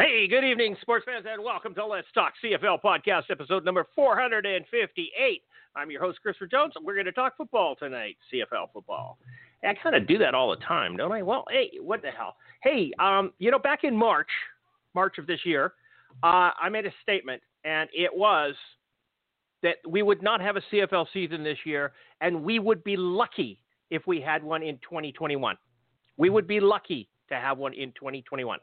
Hey, good evening, sports fans, and welcome to Let's Talk CFL podcast, episode number 458. I'm your host, Christopher Jones, and we're going to talk football tonight, CFL football. I kind of do that all the time, don't I? Well, hey, what the hell? Hey, um, you know, back in March, March of this year, uh, I made a statement, and it was that we would not have a CFL season this year, and we would be lucky if we had one in 2021. We would be lucky to have one in 2021.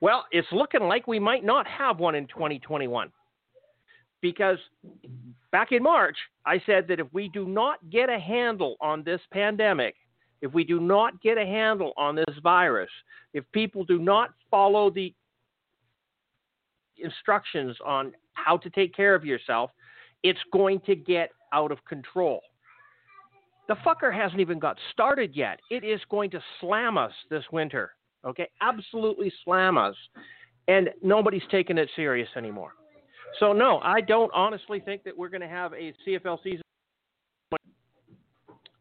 Well, it's looking like we might not have one in 2021 because back in March, I said that if we do not get a handle on this pandemic, if we do not get a handle on this virus, if people do not follow the instructions on how to take care of yourself, it's going to get out of control. The fucker hasn't even got started yet. It is going to slam us this winter. Okay, absolutely slam us, and nobody's taking it serious anymore. So no, I don't honestly think that we're going to have a CFL season.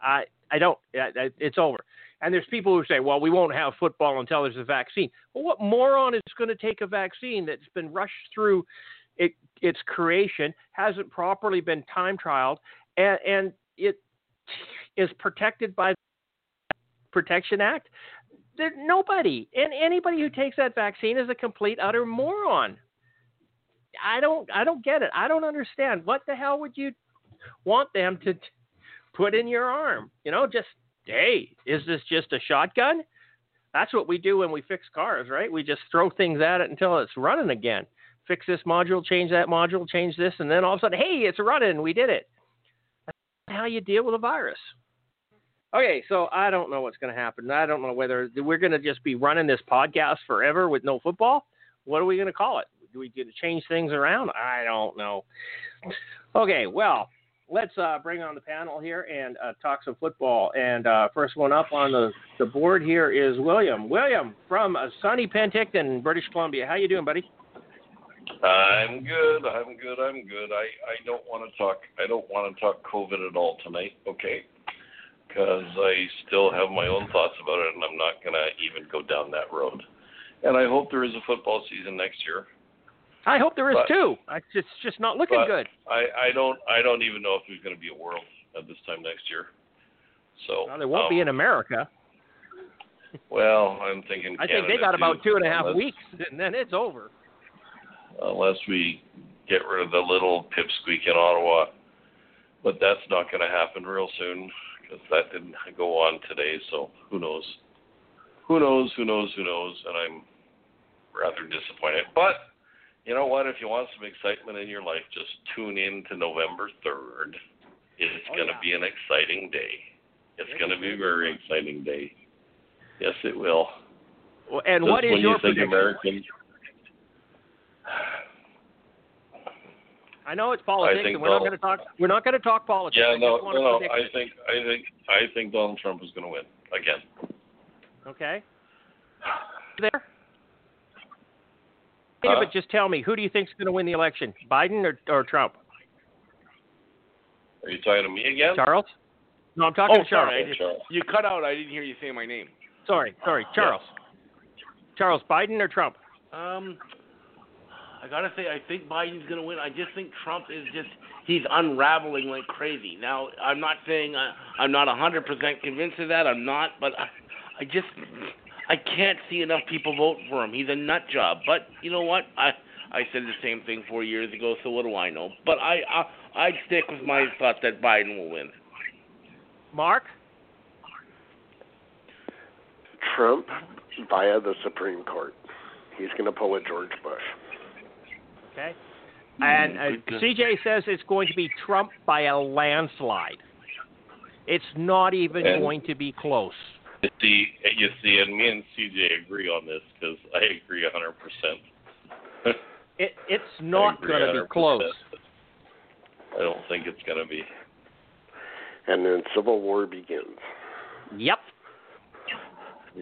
I I don't. It's over. And there's people who say, well, we won't have football until there's a vaccine. Well, what moron is going to take a vaccine that's been rushed through it, its creation, hasn't properly been time trialed, and, and it is protected by the Protection Act? Nobody. And anybody who takes that vaccine is a complete utter moron. I don't I don't get it. I don't understand. What the hell would you want them to put in your arm? You know, just hey, is this just a shotgun? That's what we do when we fix cars, right? We just throw things at it until it's running again. Fix this module, change that module, change this, and then all of a sudden, hey, it's running. We did it. That's how you deal with a virus. Okay, so I don't know what's going to happen. I don't know whether we're going to just be running this podcast forever with no football. What are we going to call it? Do we get to change things around? I don't know. Okay, well, let's uh, bring on the panel here and uh, talk some football. And uh, first one up on the, the board here is William. William from uh, sunny Penticton, British Columbia. How you doing, buddy? I'm good. I'm good. I'm good. I I don't want to talk. I don't want to talk COVID at all tonight. Okay because I still have my own thoughts about it, and I'm not going to even go down that road. And I hope there is a football season next year. I hope there is but, too. It's just, just not looking good. I, I don't I don't even know if there's going to be a world at this time next year. So well, there won't um, be in America. Well, I'm thinking. I Canada think they got too, about two and a half unless, weeks, and then it's over. Unless we get rid of the little pipsqueak in Ottawa, but that's not going to happen real soon because that didn't go on today. So who knows? Who knows? Who knows? Who knows? And I'm rather disappointed. But you know what? If you want some excitement in your life, just tune in to November 3rd. It's Oh, going to yeah. be an exciting day. It's Yes, going to be a very exciting day. Yes, it will. Well, And Just what is when your you think prediction? American? I know it's politics, and we're not going to talk. We're not going to talk politics. Yeah, I no, no, no. I think, I think, I think Donald Trump is going to win again. Okay. There. Yeah, Huh? but just tell me, who do you think is going to win the election, Biden or, or Trump? Are you talking to me again? Charles? No, I'm talking Oh, to Charles. sorry. I Charles. You cut out. I didn't hear you say my name. Sorry, sorry, Charles. Charles, Biden or Trump? Um, I gotta say, I think Biden's gonna win. I just think Trump is just he's unraveling like crazy. Now, I'm not saying I, I'm not 100% convinced of that. I'm not, but I, I just I can't see enough people vote for him. He's a nut job. But you know what? I I said the same thing four years ago. So what do I know? But I, I I'd stick with my thought that Biden will win. Mark? Trump via the Supreme Court. He's going to pull a George Bush. Okay. And uh. CJ says it's going to be Trump by a landslide. It's not even And- going to be close. You see, you see, and me and CJ agree on this because I agree 100. percent It, it's not going to be close. I don't think it's going to be. and then civil war begins. Yep.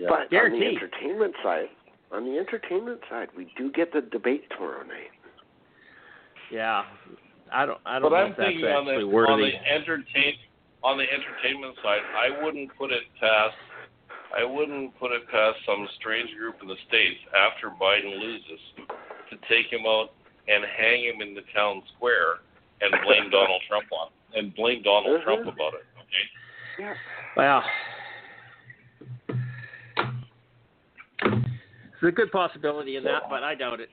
But on the entertainment side, on the entertainment side, we do get the debate tomorrow night. Yeah. I don't. I don't But know I'm thinking on the actually on worthy. the entertain on the entertainment side, I wouldn't put it past. I wouldn't put it past some strange group in the states after Biden loses to take him out and hang him in the town square and blame Donald Trump on and blame Donald Mhm. Trump about it. Okay. Yeah. Well, there's a good possibility in that, but I doubt it.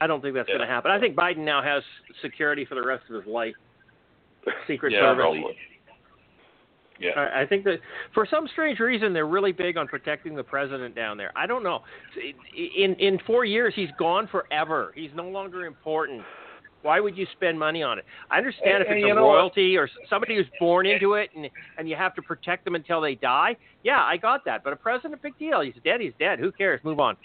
I don't think that's going to happen. I think Biden now has security for the rest of his life. Secret Yeah, Service. probably. Yeah. I I think that for some strange reason they're really big on protecting the president down there. I don't know. In in four years he's gone forever. He's no longer important. Why would you spend money on it? I understand And- if it's a know what? royalty or somebody who's born into it and and you have to protect them until they die. Yeah, I got that. But a president, big deal. He's dead. He's dead. Who cares? Move on.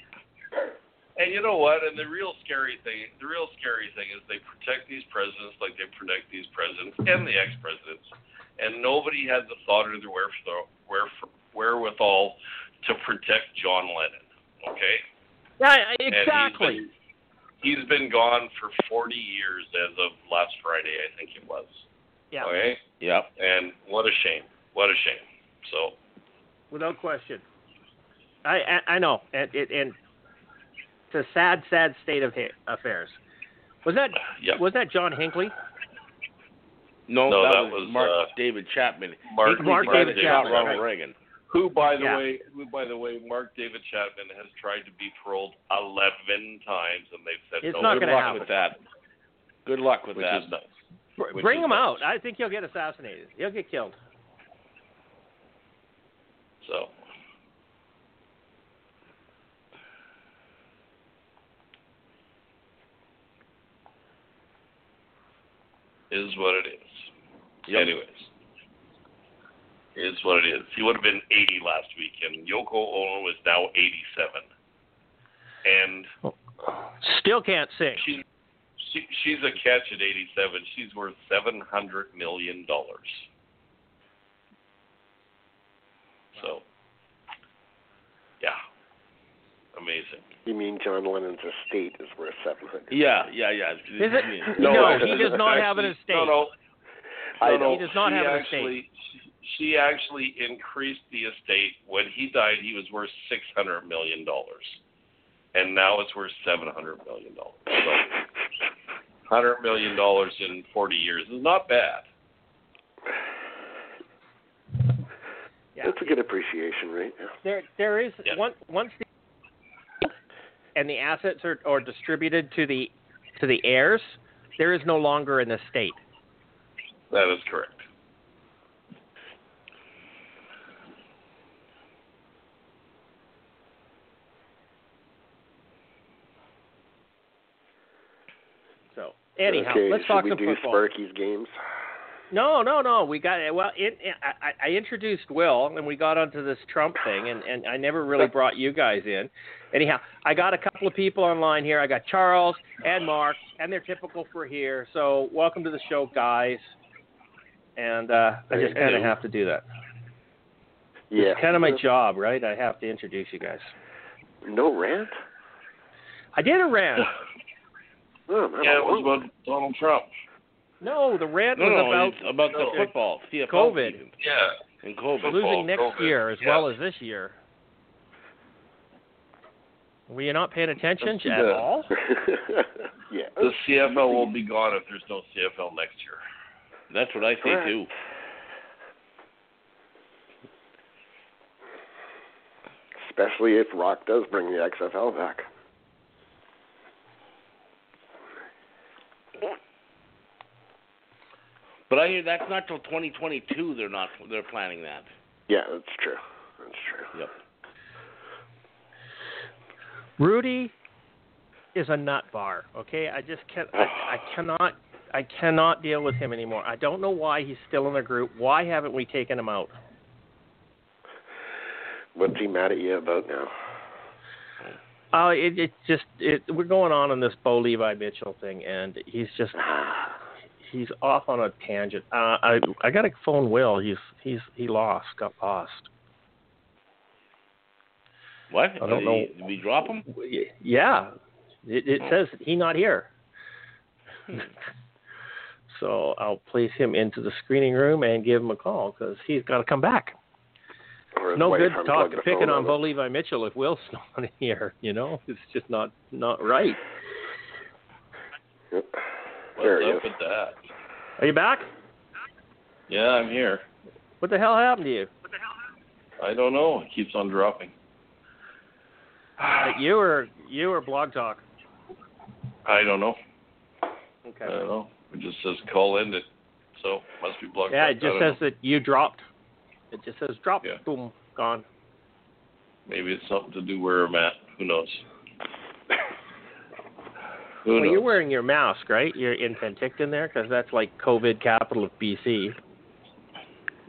And you know what? And the real scary thing, the real scary thing is they protect these presidents like they protect these presidents and the ex-presidents, and nobody has the thought or the wheref- wheref- wherewithal to protect John Lennon. Okay. Yeah, exactly. he's been, he's been gone for 40 years as of last Friday, I think it was. Yeah, Okay. Yep. And what a shame. What a shame. So without question. I I, I know, and it and it's a sad, sad state of ha- affairs. Was that yeah. was that John Hinckley? No, No, that, that was, was, Mark uh, David Chapman. Mark, He Mark tried David to Chapman, Ronald right. Reagan. Who, by the Yeah. way, who, by the way, Mark David Chapman has tried to be paroled eleven times, and they've said It's no. not Good luck happen. with that. Good luck with which that. is nice. Br- Which Bring is him nice. out. I think he'll get assassinated. He'll get killed. So is what it is. Yep. Anyways, is what it is. He would have been 80 last week, and Yoko Ono is now 87, and oh. Still can't sing. she, she she's a catch at 87. She's worth 700 million dollars. So, yeah, amazing. You mean John Lennon's estate is worth seven hundred? Yeah, yeah, yeah. Is it? No, No, he does not have an estate. No, no, I no, know. He does not she have an actually, She, she actually increased the estate. When he died, he was worth six hundred million dollars, and now it's worth seven hundred million dollars. So, hundred million dollars in forty years is not bad. Yeah. That's a good appreciation rate. Yeah. There, there is Yeah. once once the and the assets are, are distributed to the to the heirs. There is no longer an estate. That is correct. So anyhow, okay, let's should talk we some do football. Sparky's games? No, no, no. We got well. It, I, I introduced Will, and we got onto this Trump thing, and, and I never really brought you guys in. Anyhow, I got a couple of people online here. I got Charles and Mark, and they're typical for here. So welcome to the show, guys. And uh, I just kind of have to do that. Yeah. It's kind of my job, right? I have to introduce you guys. No rant. I did a rant. Oh, not Yeah, it was about Donald Trump. No, the rant No, was no, about about the football, CFL COVID. season Yeah, and COVID. Football, losing next COVID, year as yeah. well as this year. Were you not paying attention That's at the- all? yeah. the CFL will be gone if there's no CFL next year. That's what I say Correct. too. Especially if Rock does bring the XFL back. But I hear that's not till 2022. They're not. They're planning that. Yeah, that's true. That's true. Yep. Rudy is a nut bar. Okay, I just can't. I, I cannot. I cannot deal with him anymore. I don't know why he's still in the group. Why haven't we taken him out? What's he mad at you about now? Uh, it, it just it, we're going on in this Bo Levi Mitchell thing, and he's just he's off on a tangent. Uh, I I got to phone Will. He's he's he lost, got lost. What? I don't know. Did we drop him? Yeah, it, it oh. says he not here. Hmm. so I'll place him into the screening room and give him a call because he's got to come back. Or No good unplugged talking, picking on Bo? Levi Mitchell if Will's not here. You know, it's just not not right. Yep. What's There he up is. with that? Are you back? Yeah, I'm here. What the hell happened to you? I don't know. It keeps on dropping. You or you or Blog Talk? I don't know. Okay. I don't know. It just says call ended. So must be blocked. Yeah, out. it just says know. that you dropped. It just says drop. Yeah. Boom, gone. maybe it's something to do where I'm at. Who knows? Who well, knows? you're wearing your mask, right? You're in Penticton there because that's like COVID capital of BC.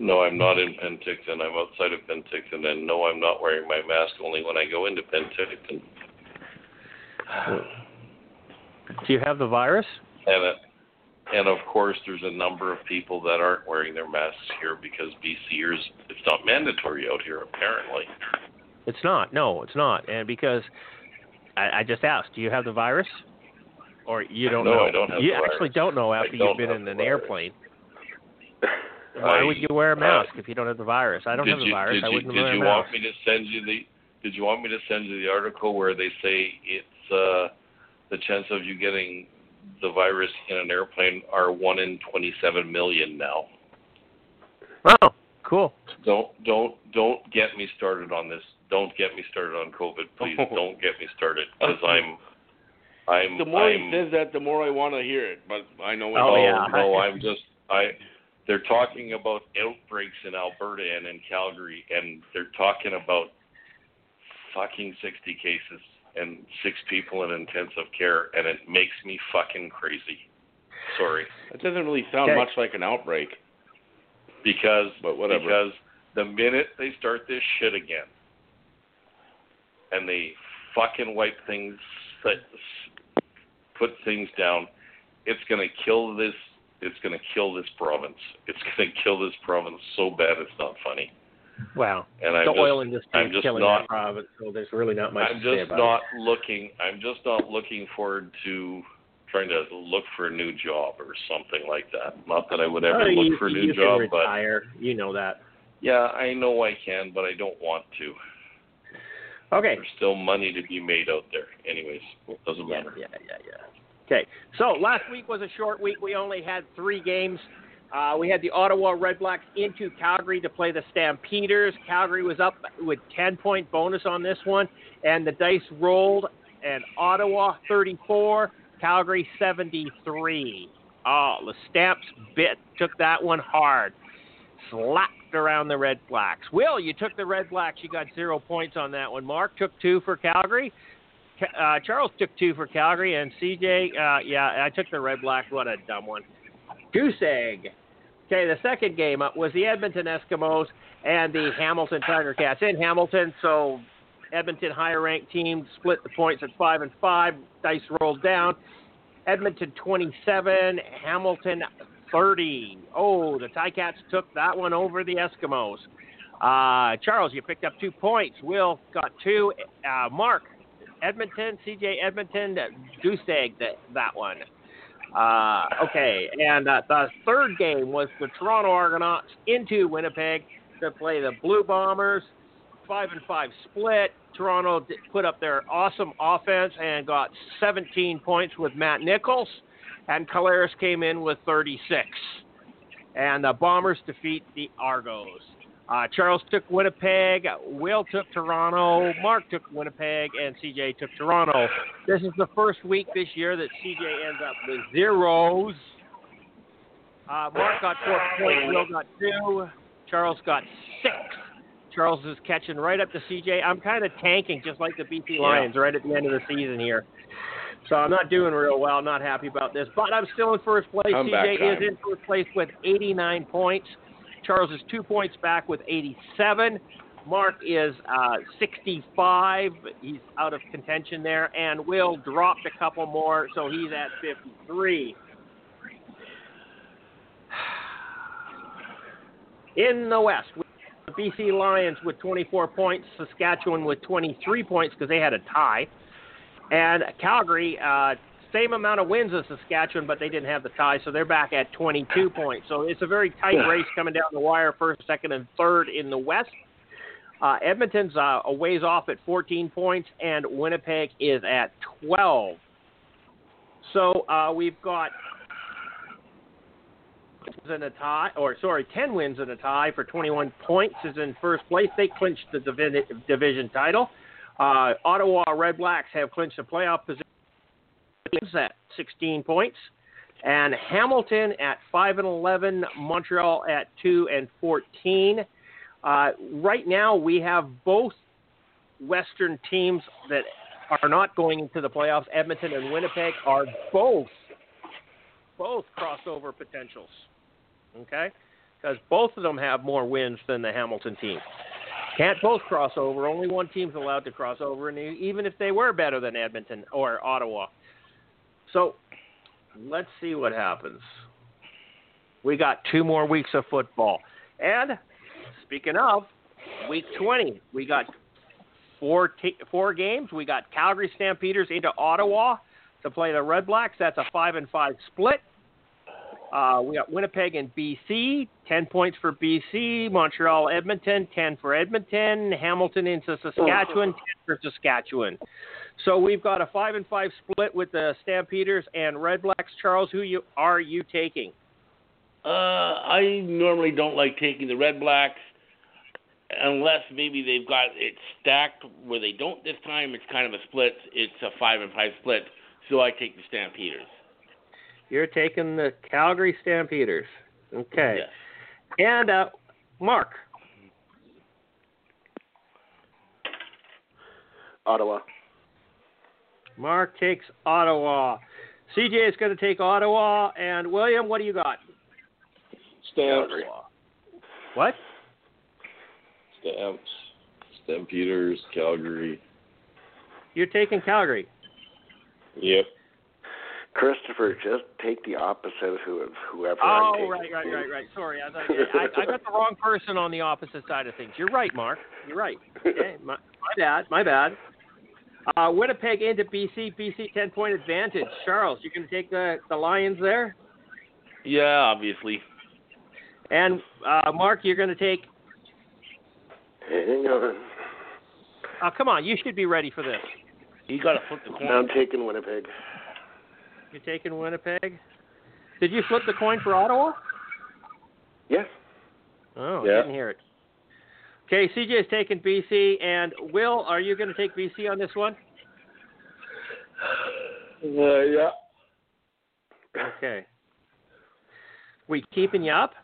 No, I'm not in Penticton. I'm outside of Penticton, and no, I'm not wearing my mask only when I go into Penticton. Do you have the virus? And and of course, there's a number of people that aren't wearing their masks here because BCers. It's not mandatory out here, apparently. It's not. No, it's not. And because I, I just asked, do you have the virus? Or you don't No, know? I don't have you actually virus. don't know after don't you've been in an virus. airplane. Why I- would you wear a uh, mask if you don't have the virus? I don't have the you, virus. I you, wouldn't did wear you a want mask. me to send you the? Did you want me to send you the article where they say it's uh, the chance of you getting the virus in an airplane are one in twenty-seven million now? Oh, cool. Don't don't don't get me started on this. Don't get me started on COVID, please. don't get me started because I'm I'm The more I'm he says that, the more I want to hear it. But I know. Oh, no, yeah. no, I'm just I. They're talking about outbreaks in Alberta and in Calgary, and they're talking about fucking 60 cases and six people in intensive care, and it makes me fucking crazy. Sorry, It doesn't really sound Okay. much like an outbreak. because But whatever. because the minute they start this shit again, and they fucking wipe things, put things down, it's gonna kill this. It's gonna kill this province. It's gonna kill this province so bad it's not funny. Wow. And I'm the just, oil industry is killing not- that province, so there's really not much I'm to say just about not looking. I'm just not looking forward to trying to look for a new job or something like that. Not that I would ever Oh, look you, for a you new can job, but retire. You know that. yeah, I know I can, but I don't want to. Okay. There's still money to be made out there. Anyways, it doesn't Yeah, matter. yeah, yeah, yeah. Okay, so last week was a short week. We only had three games. Uh, we had the Ottawa Redblacks into Calgary to play the Stampeders. Calgary was up with 10 point bonus on this one, and the dice rolled, and Ottawa 34, Calgary 73. Oh, the Stamps bit took that one hard. Slapped around the Red Blacks. Will, you took the Red Blacks. You got zero points on that one. Mark took two for Calgary. Uh, Charles took two for Calgary, and CJ, uh, yeah, I took the Red Black. What a dumb one. Goose egg. Okay, the second game up was the Edmonton Eskimos and the Hamilton Tiger Cats in Hamilton. So Edmonton higher ranked team split the points at five and five. Dice rolled down. Edmonton 27, Hamilton 30. Oh, the Ticats took that one over the Eskimos. Uh, Charles, you picked up two points. Will got two. Uh, Mark, Edmonton, CJ Edmonton, goose egg that, that one. Uh, okay, and uh, the third game was the Toronto Argonauts into Winnipeg to play the Blue Bombers. Five and five split. Toronto put up their awesome offense and got 17 points with Matt Nichols, and Collaros came in with 36. And the Bombers defeat the Argos. Uh, Charles took Winnipeg, Will took Toronto, Mark took Winnipeg, and CJ took Toronto. This is the first week this year that CJ ends up with zeros. Uh, Mark got four points, Will got two, Charles got six. Charles is catching right up to CJ. I'm kind of tanking just like the BC Lions right at the end of the season here. So I'm not doing real well. Not happy about this, but I'm still in first place. Comeback CJ is in first place with 89 points. Charles is two points back with 87. Mark is uh, 65. He's out of contention there, and Will dropped a couple more, so he's at 53. In the West, the BC Lions with 24 points, Saskatchewan with 23 points because they had a tie, and Calgary uh, same amount of wins as Saskatchewan, but they didn't have the tie, so they're back at 22 points. So it's a very tight race coming down the wire, first, second, and third in the West. Uh, Edmonton's uh, a ways off at 14 points, and Winnipeg is at 12. So uh, we've got in a tie, or sorry, 10 wins in a tie for 21 points is in first place. They clinched the division title. Uh, Ottawa Red Blacks have clinched the playoff position at 16 points, and Hamilton at 5 and 11, Montreal at 2 and 14. Uh, right now, we have both Western teams that are not going into the playoffs. Edmonton and Winnipeg are both both crossover potentials. Okay, because both of them have more wins than the Hamilton team. Can't both cross over. Only one team's allowed to cross over, and even if they were better than Edmonton or Ottawa. So let's see what happens. We got two more weeks of football. And speaking of, week 20, we got four t- four games. We got Calgary Stampeders into Ottawa to play the Red Blacks. That's a five and five split. Uh, we got Winnipeg and BC, 10 points for BC. Montreal, Edmonton, 10 for Edmonton. Hamilton into Saskatchewan, 10 for Saskatchewan. So we've got a 5 and 5 split with the Stampeders and Red Blacks. Charles, who you are you taking? Uh, I normally don't like taking the Red Blacks unless maybe they've got it stacked where they don't this time. It's kind of a split. It's a 5 and 5 split. So I take the Stampeders. You're taking the Calgary Stampeders. Okay. Yes. And uh, Mark. Ottawa. Mark takes Ottawa. CJ is going to take Ottawa. And William, what do you got? Stamps. What? Stamps. Stampeders, Calgary. You're taking Calgary. Yep. Christopher, just take the opposite of who, whoever Oh, I'm right, right, right, right. Sorry, I, thought, I, I got the wrong person on the opposite side of things. You're right, Mark. You're right. Okay, my, my bad. My bad. Uh, Winnipeg into BC. BC ten point advantage. Charles, you going to take the the Lions there? Yeah, obviously. And uh, Mark, you're going to take. Hang on. Oh, come on, you should be ready for this. You got to flip the coin. I'm taking Winnipeg. You're taking Winnipeg. Did you flip the coin for Ottawa? Yes. Oh, Yeah. I didn't hear it. Okay, CJ's taking BC, and Will, are you going to take BC on this one? Uh, yeah. Okay. We keeping you up?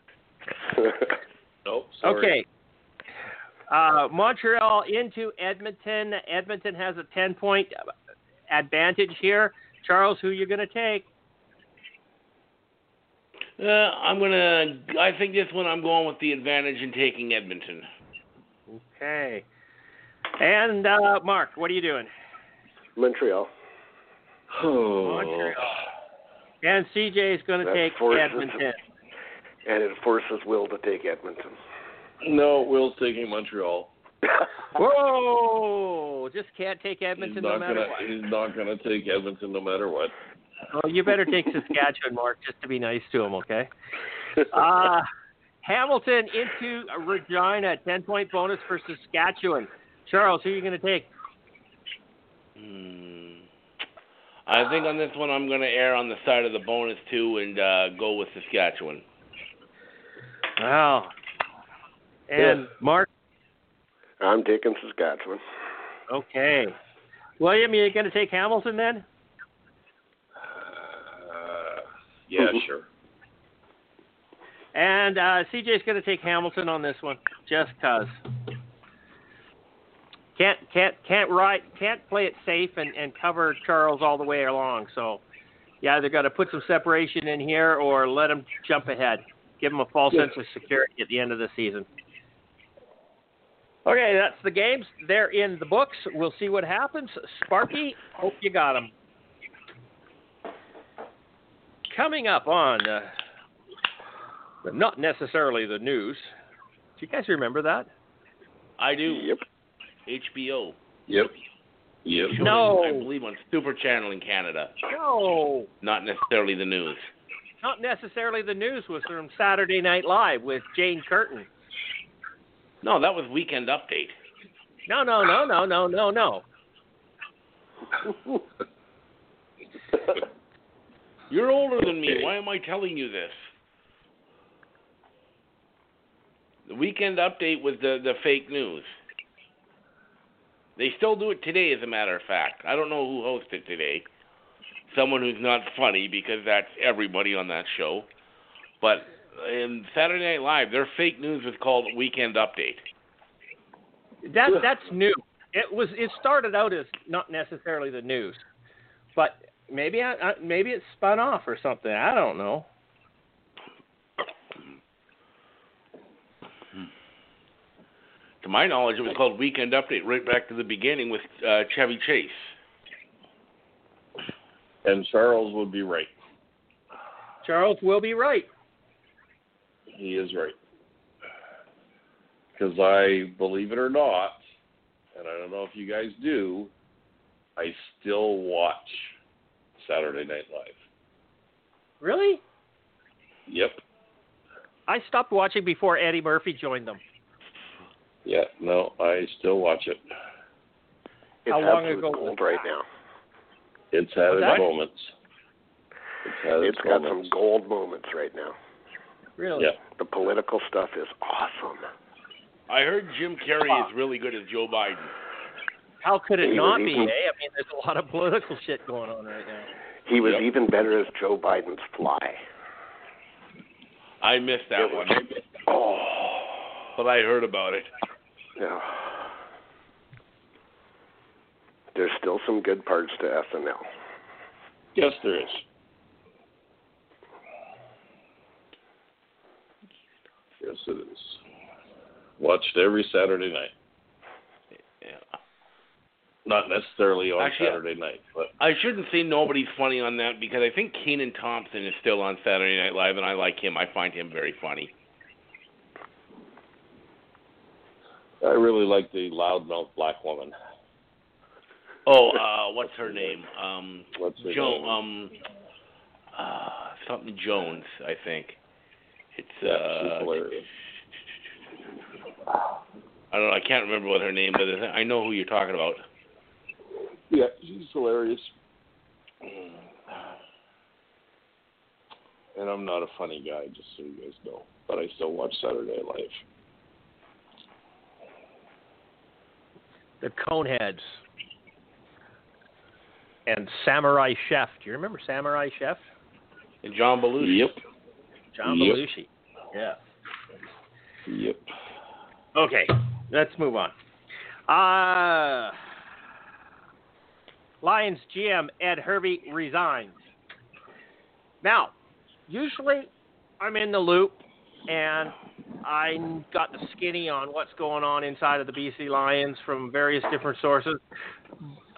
Nope. Sorry. Okay. Uh, Montreal into Edmonton. Edmonton has a 10 point advantage here. Charles, who are you going to take? Uh, I'm gonna. I think this one I'm going with the advantage in taking Edmonton. Okay. And uh, Mark, what are you doing? Montreal. Oh. Montreal. And CJ is going to take Edmonton. And it forces Will to take Edmonton. No, Will's taking Montreal. Whoa! Just can't take Edmonton no matter gonna. what. He's not gonna take Edmonton no matter what. Oh, you better take Saskatchewan, Mark, just to be nice to him, okay? Uh, Hamilton into Regina, 10 point bonus for Saskatchewan. Charles, who are you going to take? Hmm. I think on this one I'm gonna err on the side of the bonus too and uh, go with Saskatchewan. Wow. And Mark, I'm taking Saskatchewan. okay. William, you going to take Hamilton then? Uh, yeah, sure. And uh, CJ's going to take Hamilton on this one, just cause. Can't can't can't ride can't play it safe and, and cover Charles all the way along. So, you either got to put some separation in here or let him jump ahead. Give him a false sense of security at the end of the season. Okay, that's the games. They're in the books. We'll see what happens. Sparky, hope you got them. Coming up on, uh, but not necessarily the news. Do you guys remember that? I do. Yep. HBO. Yep. Yep. No. I believe on Super Channel in Canada. No, Not necessarily the news. not necessarily the news was from Saturday Night Live with Jane Curtin. No, that was Weekend Update. No, no, no, no, no, no, no. You're older than me. Why am I telling you this? The Weekend Update was the the fake news. They still do it today, as a matter of fact. I don't know who hosts it today. Someone who's not funny because that's everybody on that show. But in Saturday Night Live, their fake news was called Weekend Update. That that's new. It was it started out as not necessarily the news, but maybe I, I maybe it spun off or something. I don't know. To my knowledge, it was called Weekend Update right back to the beginning with uh, Chevy Chase. And Charles would be right. Charles will be right. He is right. Because I, believe it or not, and I don't know if you guys do, I still watch Saturday Night Live. Really? Yep. I stopped watching before Eddie Murphy joined them. Yeah, no, I still watch it. It's How long ago was gold right now. It's had its that? moments. It's had its, It's got some gold moments right now. Really? Yeah. The political stuff is awesome. I heard Jim Carrey is really good as Joe Biden. How could it He not was be? Eh? I mean, there's a lot of political shit going on right now. He was Yep. even better as Joe Biden's fly. I missed that It one, was- Oh. but I heard about it. Yeah. There's still some good parts to SNL. Yes, there is. Yes, it is. Watched every Saturday night. Yeah. Not necessarily on Actually, Saturday night, but I shouldn't say nobody's funny on that because I think Kenan Thompson is still on Saturday Night Live, and I like him. I find him very funny. I really like the loudmouth black woman. Oh, uh, what's her name? Um, What's her Jo- name? um, uh, something Jones, I think. It's Yeah, uh. I don't know. I can't remember what her name but I know who you're talking about. Yeah, she's hilarious. And I'm not a funny guy, just so you guys know. But I still watch Saturday Night Live. The Coneheads and Samurai Chef. Do you remember Samurai Chef? And John Belushi. Yep. John Yep. Belushi. Yeah. Yep. Okay, let's move on. Uh, Lions GM Ed Hervey resigns. Now, usually I'm in the loop and I got the skinny on what's going on inside of the BC Lions from various different sources.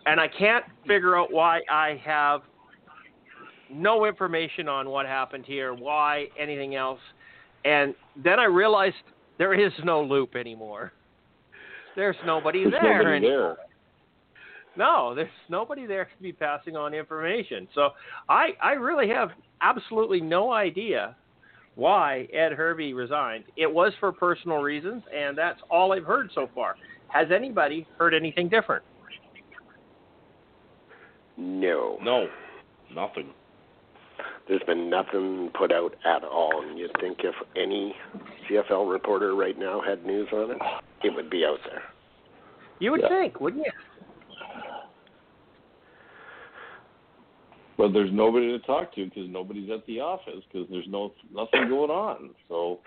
And I can't figure out why I have no information on what happened here, why anything else. And then I realized there is no loop anymore. There's nobody There's there nobody anymore. there. No, there's nobody there to be passing on information. So I, I really have absolutely no idea why Ed Hervey resigned. It was for personal reasons, and that's all I've heard so far. Has anybody heard anything different? No. No, nothing. There's been nothing put out at all. And you'd think if any CFL reporter right now had news on it, it would be out there. You would Yeah. think, wouldn't you? But there's nobody to talk to because nobody's at the office because there's no nothing going on. So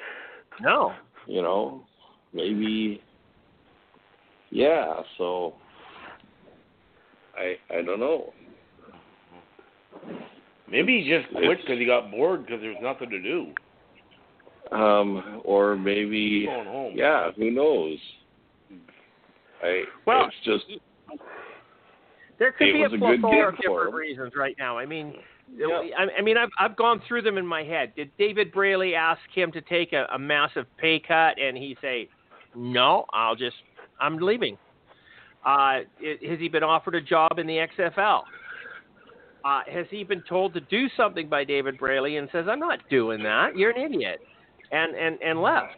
No. you know, maybe. Yeah. So I I don't know. Maybe he just quit because he got bored because there's nothing to do. Um, or maybe Going home. yeah. Who knows? I Well, it's just There could It be a plethora of for different reasons right now. I mean, Yeah. I, I mean, I've I've gone through them in my head. Did David Braley ask him to take a, a massive pay cut, and he say, "No, I'll just I'm leaving." Uh, has he been offered a job in the XFL? Uh, has he been told to do something by David Braley and says, "I'm not doing that. You're an idiot," and and and left?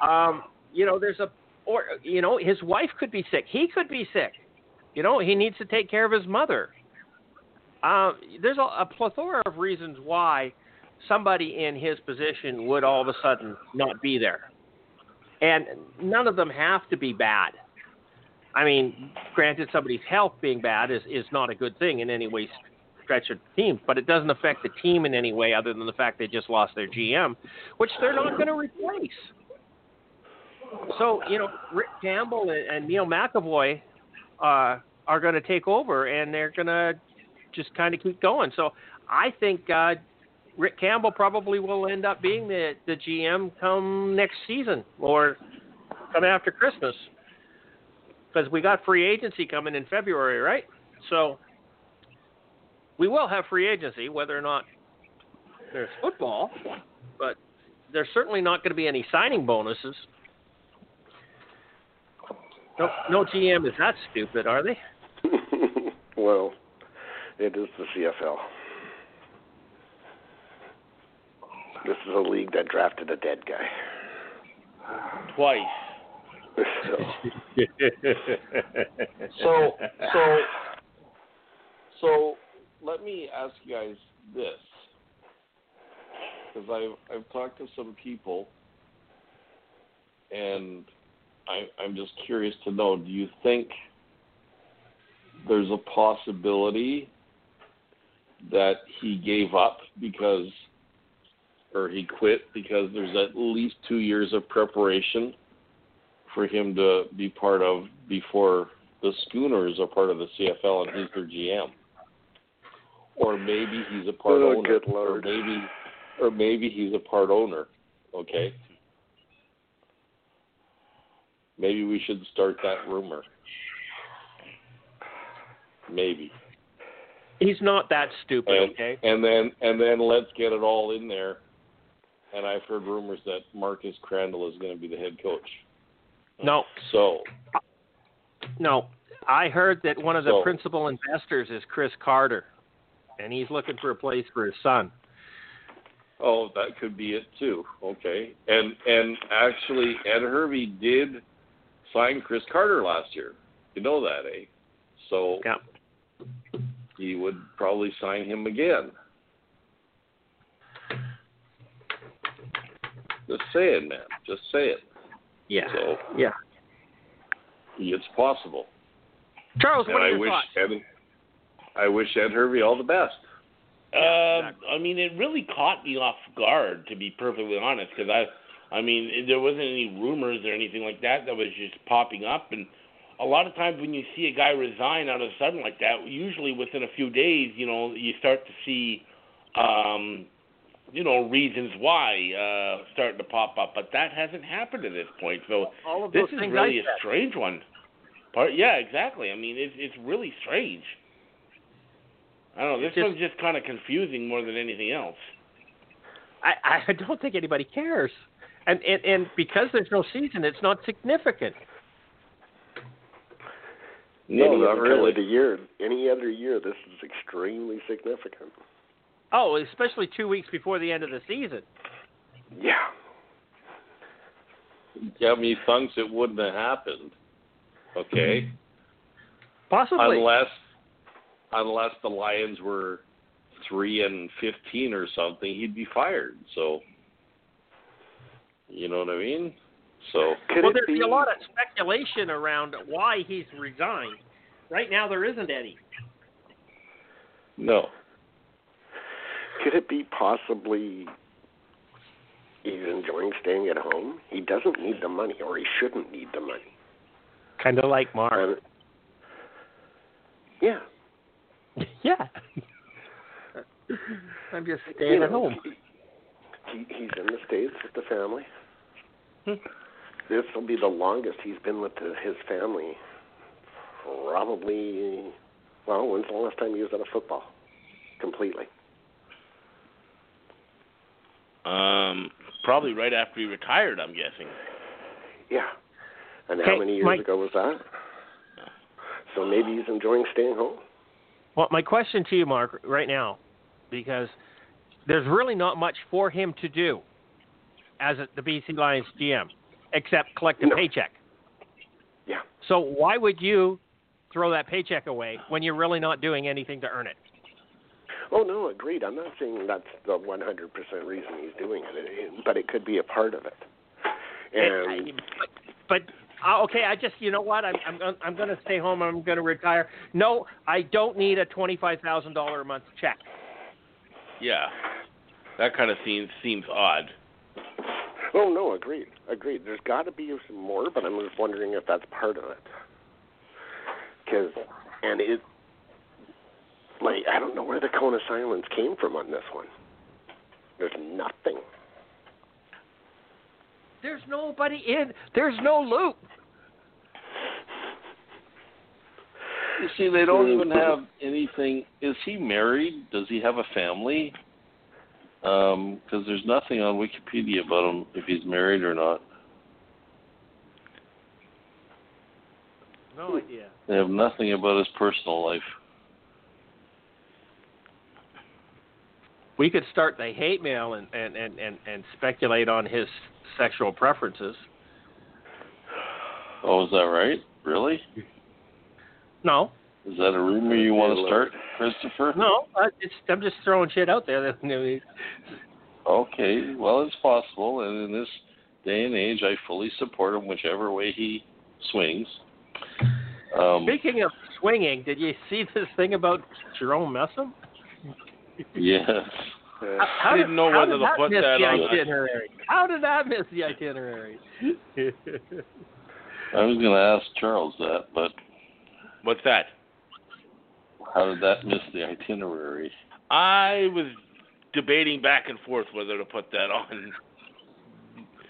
Um, you know, there's a or you know, his wife could be sick. He could be sick. You know, he needs to take care of his mother. Uh, there's a, a plethora of reasons why somebody in his position would all of a sudden not be there, and none of them have to be bad. I mean, granted, somebody's health being bad is is not a good thing in any way stretch of team, but it doesn't affect the team in any way other than the fact they just lost their GM, which they're not going to replace. So you know, Rick Campbell and, and Neil McEvoy uh, are going to take over, and they're going to just kind of keep going. So I think uh, Rick Campbell probably will end up being the the GM come next season or come after Christmas, because we got free agency coming in February, right? So we will have free agency, whether or not there's football, but there's certainly not going to be any signing bonuses. No, no GM is that stupid, are they? well, it is the CFL. This is a league that drafted a dead guy. Twice. So, so so so let me ask you guys this because I've I've talked to some people and I I'm just curious to know do you think there's a possibility that he gave up because or he quit because there's at least two years of preparation for him to be part of before the Schooners are part of the CFL and he's their GM. Or maybe he's a part Oh, owner. Or maybe or maybe he's a part owner. Okay. Maybe we should start that rumor. Maybe. He's not that stupid, And, okay? and then and then let's get it all in there. And I've heard rumors that Marcus Crandell is going to be the head coach. No, So no. I heard that one of the So- principal investors is Cris Carter, and he's looking for a place for his son. Oh, that could be it too. Okay. And and actually Ed Hervey did sign Chris Carter last year. You know that, eh? So Yeah. he would probably sign him again. Just say it, man. Just say it. Yeah. So Yeah. it's possible. Charles, And what are I your wish thoughts? Ed I wish Ed Hervey all the best. Um, I mean, it really caught me off guard, to be perfectly honest, because I, I mean, there wasn't any rumors or anything like that that was just popping up, and a lot of times when you see a guy resign out of sudden like that, usually within a few days, you know, you start to see, um, you know, reasons why uh, starting to pop up, but that hasn't happened at this point. So All of this is really a strange one. Part, yeah, exactly. I mean, it's it's really strange. I don't know. This just- one's just kind of confusing more than anything else. I, I don't think anybody cares, and, and and because there's no season, it's not significant. No, any not other really. of the year, any other year, this is extremely significant. Oh, especially two weeks before the end of the season. Yeah. Yeah, me thinks it wouldn't have happened. Okay. Possibly. unless unless the Lions were three and fifteen or something, he'd be fired. So you know what I mean? So Could well, it there'd be be a lot of speculation around why he's resigned. Right now, there isn't any. no. Could it be possibly he's enjoying staying at home? He doesn't need the money, or he shouldn't need the money. Kind of like Mark. And- yeah. yeah. I'm just staying you at home. He, he's in the states with the family. Hmm. This will be the longest he's been with the, his family probably. Well, when's the last time he was at a football? Completely. Um, probably right after he retired, I'm guessing. Yeah. And Okay, how many years Mike- ago was that? So maybe he's enjoying staying home. Well, my question to you, Mark, right now, because there's really not much for him to do as a, the BC Lions GM, except collect a No. paycheck. Yeah. So why would you throw that paycheck away when you're really not doing anything to earn it? Oh no, agreed. I'm not saying that's the 100% reason he's doing it, it- but it could be a part of it. And It- but, but uh, okay, I just you know what I'm I'm I'm going to stay home. I'm going to retire. No, I don't need a twenty five thousand dollar a month check. Yeah, that kind of seems seems odd. Oh no, agreed, agreed. There's got to be some more, but I'm just wondering if that's part of it. Because and it, like I don't know where the cone of silence came from on this one. There's nothing. There's nobody in. There's no loop. You see, they don't hmm. even have anything. Is he married? Does he have a family? Um, because there's nothing on Wikipedia about him if he's married or not. No hmm. idea. They have nothing about his personal life. We could start the hate mail and and and and, and speculate on his sexual preferences. Oh, is that right? Really? No, Is that a rumor you want to start, Christopher? no, I, it's, I'm just throwing shit out there. That, you Okay, well, it's possible, and in this day and age, I fully support him whichever way he swings. Um, Speaking of swinging, did you see this thing about Jerome Messam? yes. Uh, How Didn't did, know whether to put miss that the on the- itinerary? How did that miss the itinerary? I was going to ask Charles that, but What's that? How did that miss the itinerary? I was debating back and forth whether to put that on.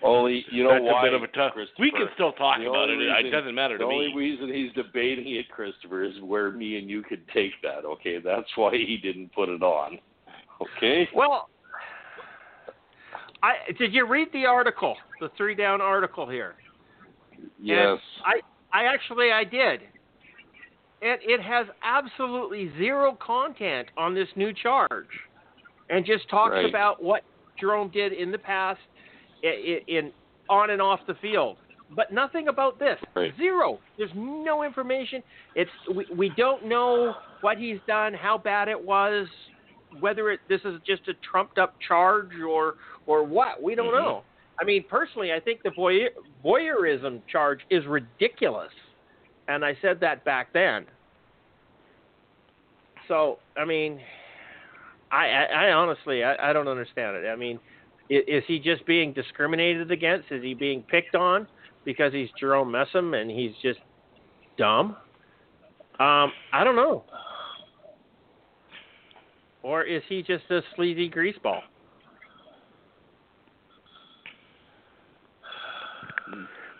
Only, you know That's why? a bit of a tough. We can still talk The about it. only It doesn't matter The only reason he's debating it, Christopher, is where me and you could take that. Okay, that's why he didn't put it on. Okay. well, I did you read the article, the three down article here? Yes. I I actually I did. And it has absolutely zero content on this new charge, and just talks Right. about what Jerome did in the past, in, in on and off the field, but nothing about this. Right. Zero. There's no information. It's we, we don't know what he's done, how bad it was, whether it this is just a trumped up charge or or what. We don't Mhm. know. I mean, personally, I think the voyeur, voyeurism charge is ridiculous, and I said that back then. So, I mean, I, I, I honestly, I, I don't understand it. I mean, is, is he just being discriminated against? Is he being picked on because he's Jerome Messam and he's just dumb? Um, I don't know. Or is he just a sleazy greaseball?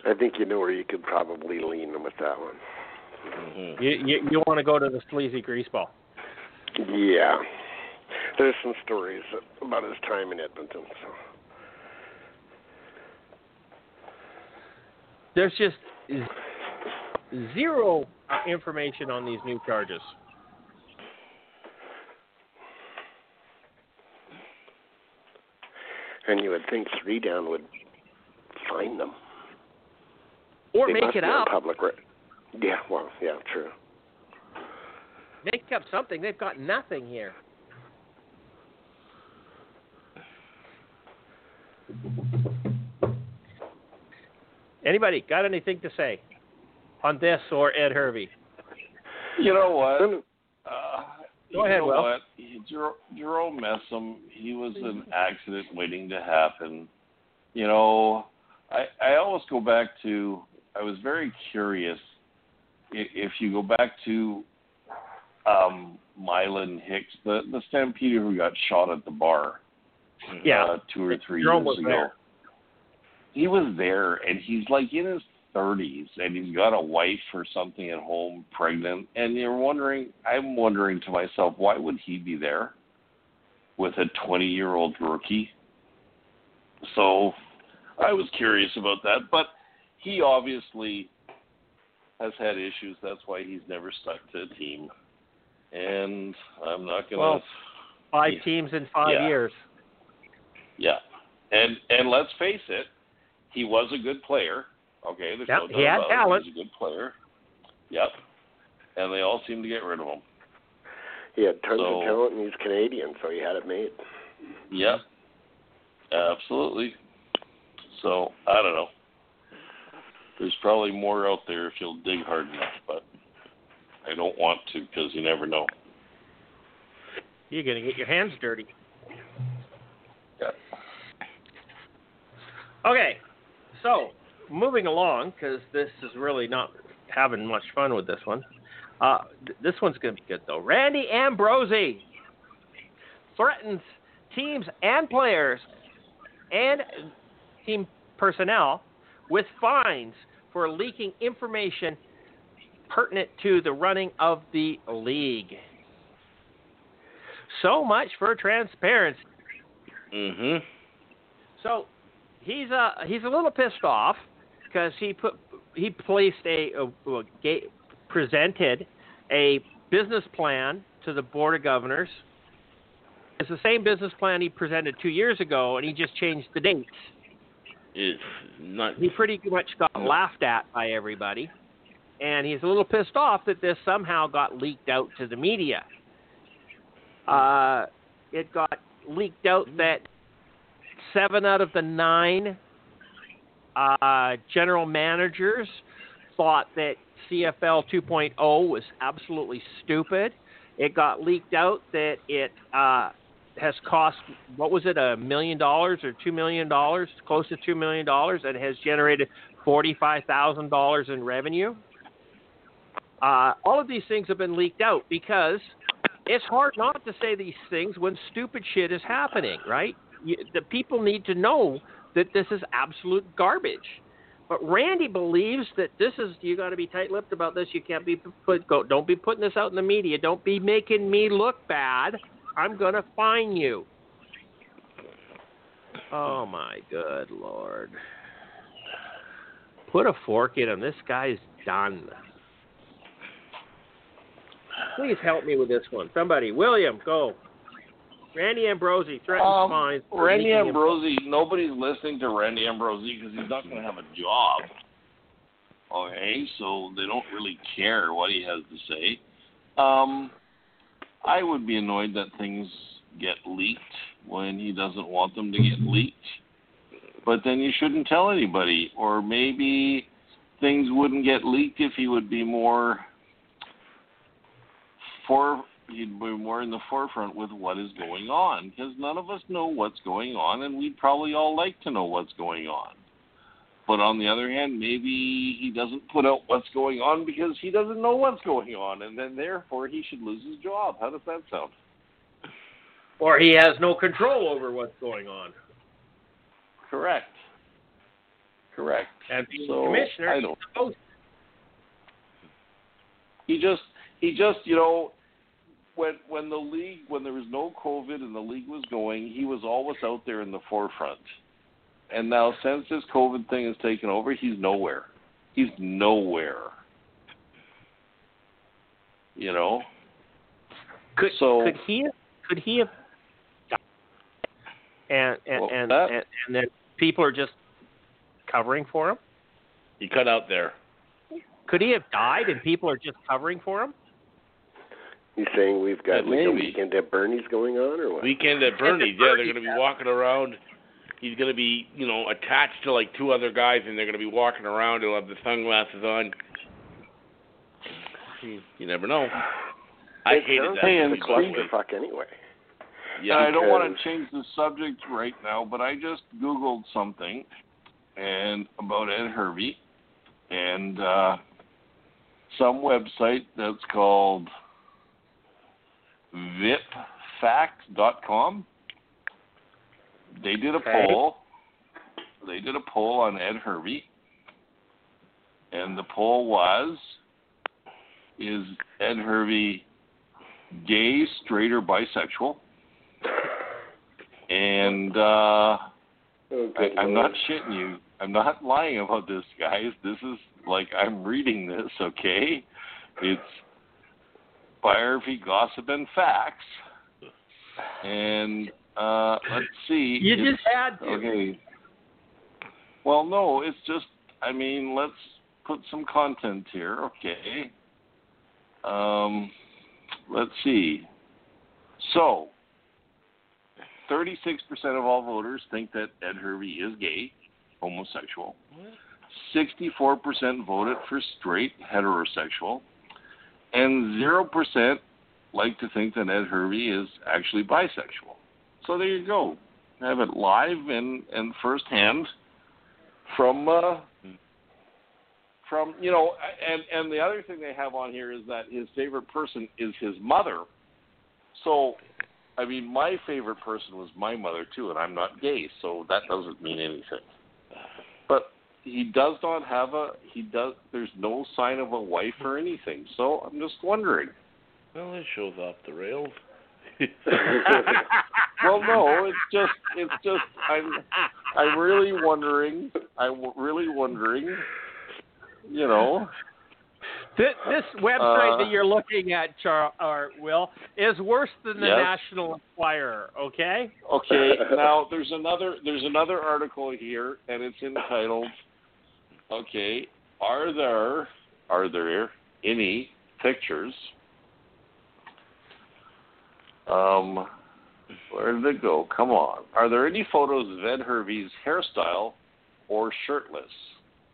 I think you know where you could probably lean with that one. Mhm. You you, you want to go to the sleazy greaseball? Yeah. There's some stories about his time in Edmonton. So. There's just zero uh, information on these new charges. And you would think three down would find them. Or They make must it be on up. Public re- yeah, well, yeah, true. Make up something. They've got nothing here. Anybody got anything to say on this or Ed Hervey? You know what? Then- Uh, Go you ahead, know Will. what? He- Jer- Jerome Messam, he was an accident waiting to happen. You know, I I always go back to I was very curious if you go back to um Mylan Hicks, the the stampeder who got shot at the bar Yeah. uh, two or three Jerome years ago. there. He was there, and he's like in his 30s and he's got a wife or something at home pregnant and you're wondering I'm wondering to myself why would he be there with a 20 year old rookie so I was curious about that but he obviously has had issues that's why he's never stuck to a team and I'm not going to Well, Five Yeah. teams in five Yeah. years. Yeah, and and let's face it, he was a good player. Okay, there's Yep, no doubt he had about talent. it. He's a good player. Yep, and they all seem to get rid of him. He had tons So- of talent, and he's Canadian, so he had it made. Yep, absolutely. So I don't know. There's probably more out there if you'll dig hard enough, but I don't want to because you never know. You're going to get your hands dirty. Yeah. Okay, so moving along because this is really not having much fun with this one. Uh, th- this one's going to be good though. Randy Ambrosie threatens teams and players and team personnel with fines for leaking information pertinent to the running of the league. So much for transparency. Mhm. So he's uh he's a little pissed off because he put he placed a, a, a presented a business plan to the board of governors. It's the same business plan he presented two years ago, and he just changed the dates. It's not. He pretty much got laughed at by everybody, and he's a little pissed off that this somehow got leaked out to the media. Uh, it got leaked out that seven out of the nine uh, general managers thought that CFL 2.0 was absolutely stupid. It got leaked out that it uh, has cost what was it a million dollars or two million dollars, close to two million dollars, and has generated forty-five thousand dollars in revenue. Uh, all of these things have been leaked out because it's hard not to say these things when stupid shit is happening, right? You, the people need to know that this is absolute garbage. But Randy believes that this is you got to be tight-lipped about this. You can't be put go. Don't be putting this out in the media. Don't be making me look bad. I'm gonna fine you. Oh my good lord! Put a fork in him. This guy's done. Please help me with this one. Somebody, William, go. Randy Ambrosie threatens Um, fines. Randy Ambrosie, nobody's listening to Randy Ambrosie because he's not going to have a job. Okay, so they don't really care what he has to say. Um, I would be annoyed that things get leaked when he doesn't want them to get leaked. But then you shouldn't tell anybody. Or maybe things wouldn't get leaked if he would be more for he'd be more in the forefront with what is going on because none of us know what's going on and we'd probably all like to know what's going on but on the other hand maybe he doesn't put out what's going on because he doesn't know what's going on and then therefore he should lose his job. How does that sound? Or he has no control over what's going on. correct. Correct. And being So, commissioner, I don't- supposed he just he just you know when when the league when there was no COVID and the league was going, he was always out there in the forefront. And now since this COVID thing has taken over, he's nowhere. He's nowhere. You know. Could So- could he could he have and and What was and, that? and and then people are just covering for him? He cut out there. Could he have died and people are just covering for him? He's saying we've got like a weekend at Bernie's going on, or what? Weekend at Bernie's. Yeah, they're going to be walking around. He's going to be, you know, attached to like two other guys, and they're going to be walking around. He'll have the sunglasses on. You never know. I It hated that. Hey, like and a movie. clusterfuck anyway. Yeah, I don't want to change the subject right now, but I just Googled something and about Ed Hervey and uh, some website that's called VipFact.com. They did a Okay. poll. They did a poll on Ed Hervey, and the poll was: Is Ed Hervey gay, straight, or bisexual? And uh, I, I'm not shitting you. I'm not lying about this, guys. This is like I'm reading this, okay? It's biography, gossip, and facts. And uh, let's see. You It's- just had to. okay. Well, no, it's just. I mean, let's put some content here, okay? Um, let's see. So, 36% of all voters think that Ed Hervey is gay, homosexual. 64% voted for straight, heterosexual. And 0% like to think that Ed Hervey is actually bisexual. So there you go. Have it live and, and firsthand from uh, from you know and and the other thing they have on here is that his favorite person is his mother. So I mean, my favorite person was my mother too, and I'm not gay, so that doesn't mean anything. But he does not have a he does. There's no sign of a wife or anything. So I'm just wondering. Well, it shows off the rails. Well, no, it's just it's just I'm I'm really wondering. I'm really wondering. You know, This, this website Uh, that you're looking at, Char or Will, is worse than the Yes. National Enquirer. Okay. Okay, now there's another there's another article here, and it's entitled, "Okay, are there are there any pictures?" Um, where did it go? Come on, are there any photos of Ed Hervey's hairstyle or shirtless?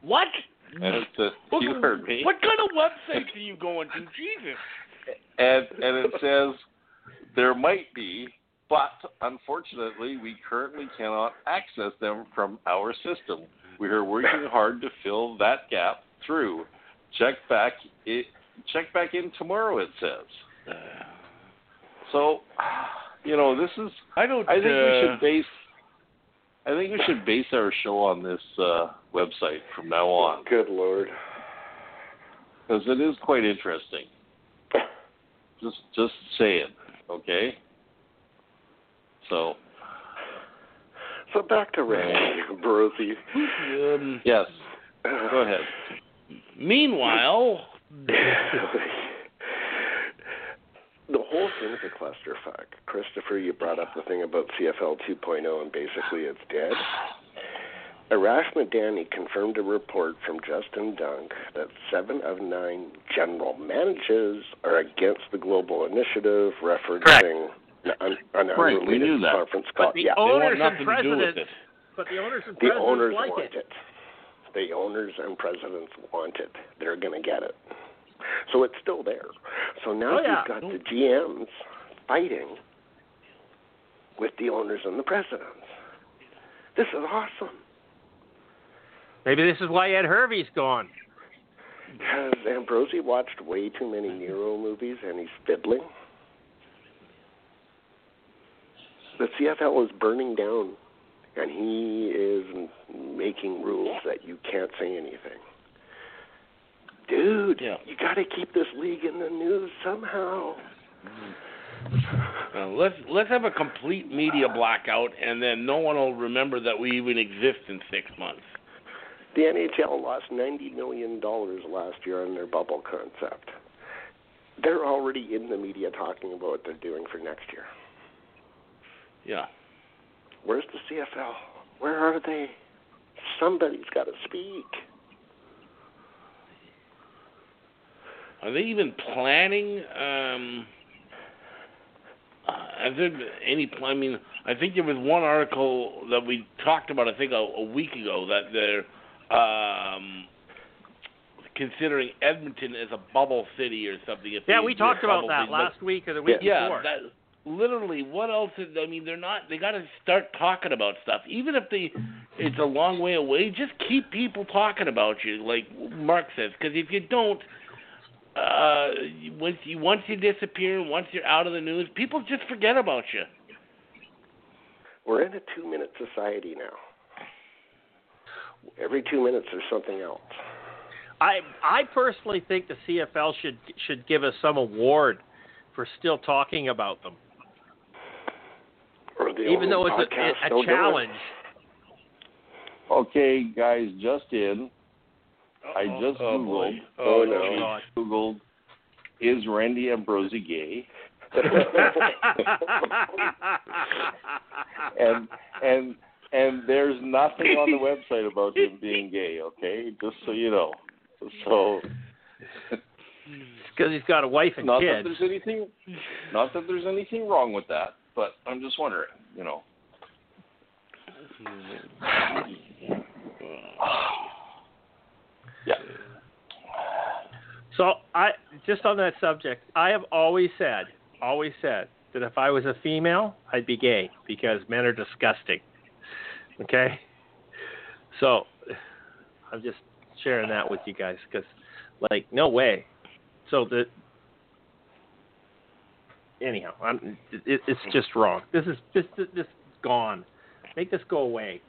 What? And it's the What, you heard me. what kind of website are you going to? Jesus. and and it says there might be, but unfortunately, we currently cannot access them from our system. We are working hard to fill that gap through. Check back it check back in tomorrow. It says. So, you know, this is. I don't. I think we uh, should base. I think we should base our show on this uh, website from now on Good Lord. because it is quite interesting. Just just saying, okay? So So back to Randy Brosy. Um, yes, go ahead. meanwhile, The whole thing's a clusterfuck. Christopher, you brought up the thing about CFL 2.0 and basically it's dead. Arash Madani confirmed a report from Justin Dunk that seven of nine general managers are against the global initiative, referencing an, un- an Right, unrelated knew that. conference But call. the Yeah, they owners want and nothing to do with presidents, it. but the owners and the presidents owners like want it. it. The owners and presidents want it. They're going to get it. So it's still there. So now Oh, yeah. you've got the GMs fighting with the owners and the presidents. This is awesome. Maybe this is why Ed Hervey's gone. Has Ambrosie watched way too many Nero movies and he's fiddling? The CFL is burning down, and he is making rules that you can't say anything. Dude, Yeah. you got to keep this league in the news somehow. Uh, let's let's have a complete media blackout, and then no one will remember that we even exist in six months. The NHL lost $90 million last year on their bubble concept. They're already in the media talking about what they're doing for next year. Yeah. Where's the CFL? Where are they? Somebody's got to speak. Are they even planning? Um, uh, has there any? I mean, I think there was one article that we talked about. I think a, a week ago that they're um, considering Edmonton as a bubble city or something. If Yeah, we talked about that thing, but- last week or the week yeah, before. that literally. What else? Is, I mean, they're not. They got to start talking about stuff, even if they. It's a long way away. Just keep people talking about you, like Mark says. Because if you don't, uh, once you once you disappear, once you're out of the news, people just forget about you. We're in a two minute society now. Every two minutes there's something else. I I personally think the CFL should should give us some award for still talking about them, the even though it's a, a, a do it. challenge. Okay, guys, just in. I just Oh, googled. Oh, Oh, no. God. Googled. Is Randy Ambrosie gay? and and and there's nothing on the website about him being gay. Okay, just so you know. So because he's got a wife and not that kids. there's anything, not that there's anything wrong with that, but I'm just wondering. You know. Hmm. So I just on that subject, I have always said, always said that if I was a female, I'd be gay because men are disgusting. Okay. So I'm just sharing that with you guys because, like, no way. So the anyhow, I'm, it, it's just wrong. This is just this, this gone. Make this go away.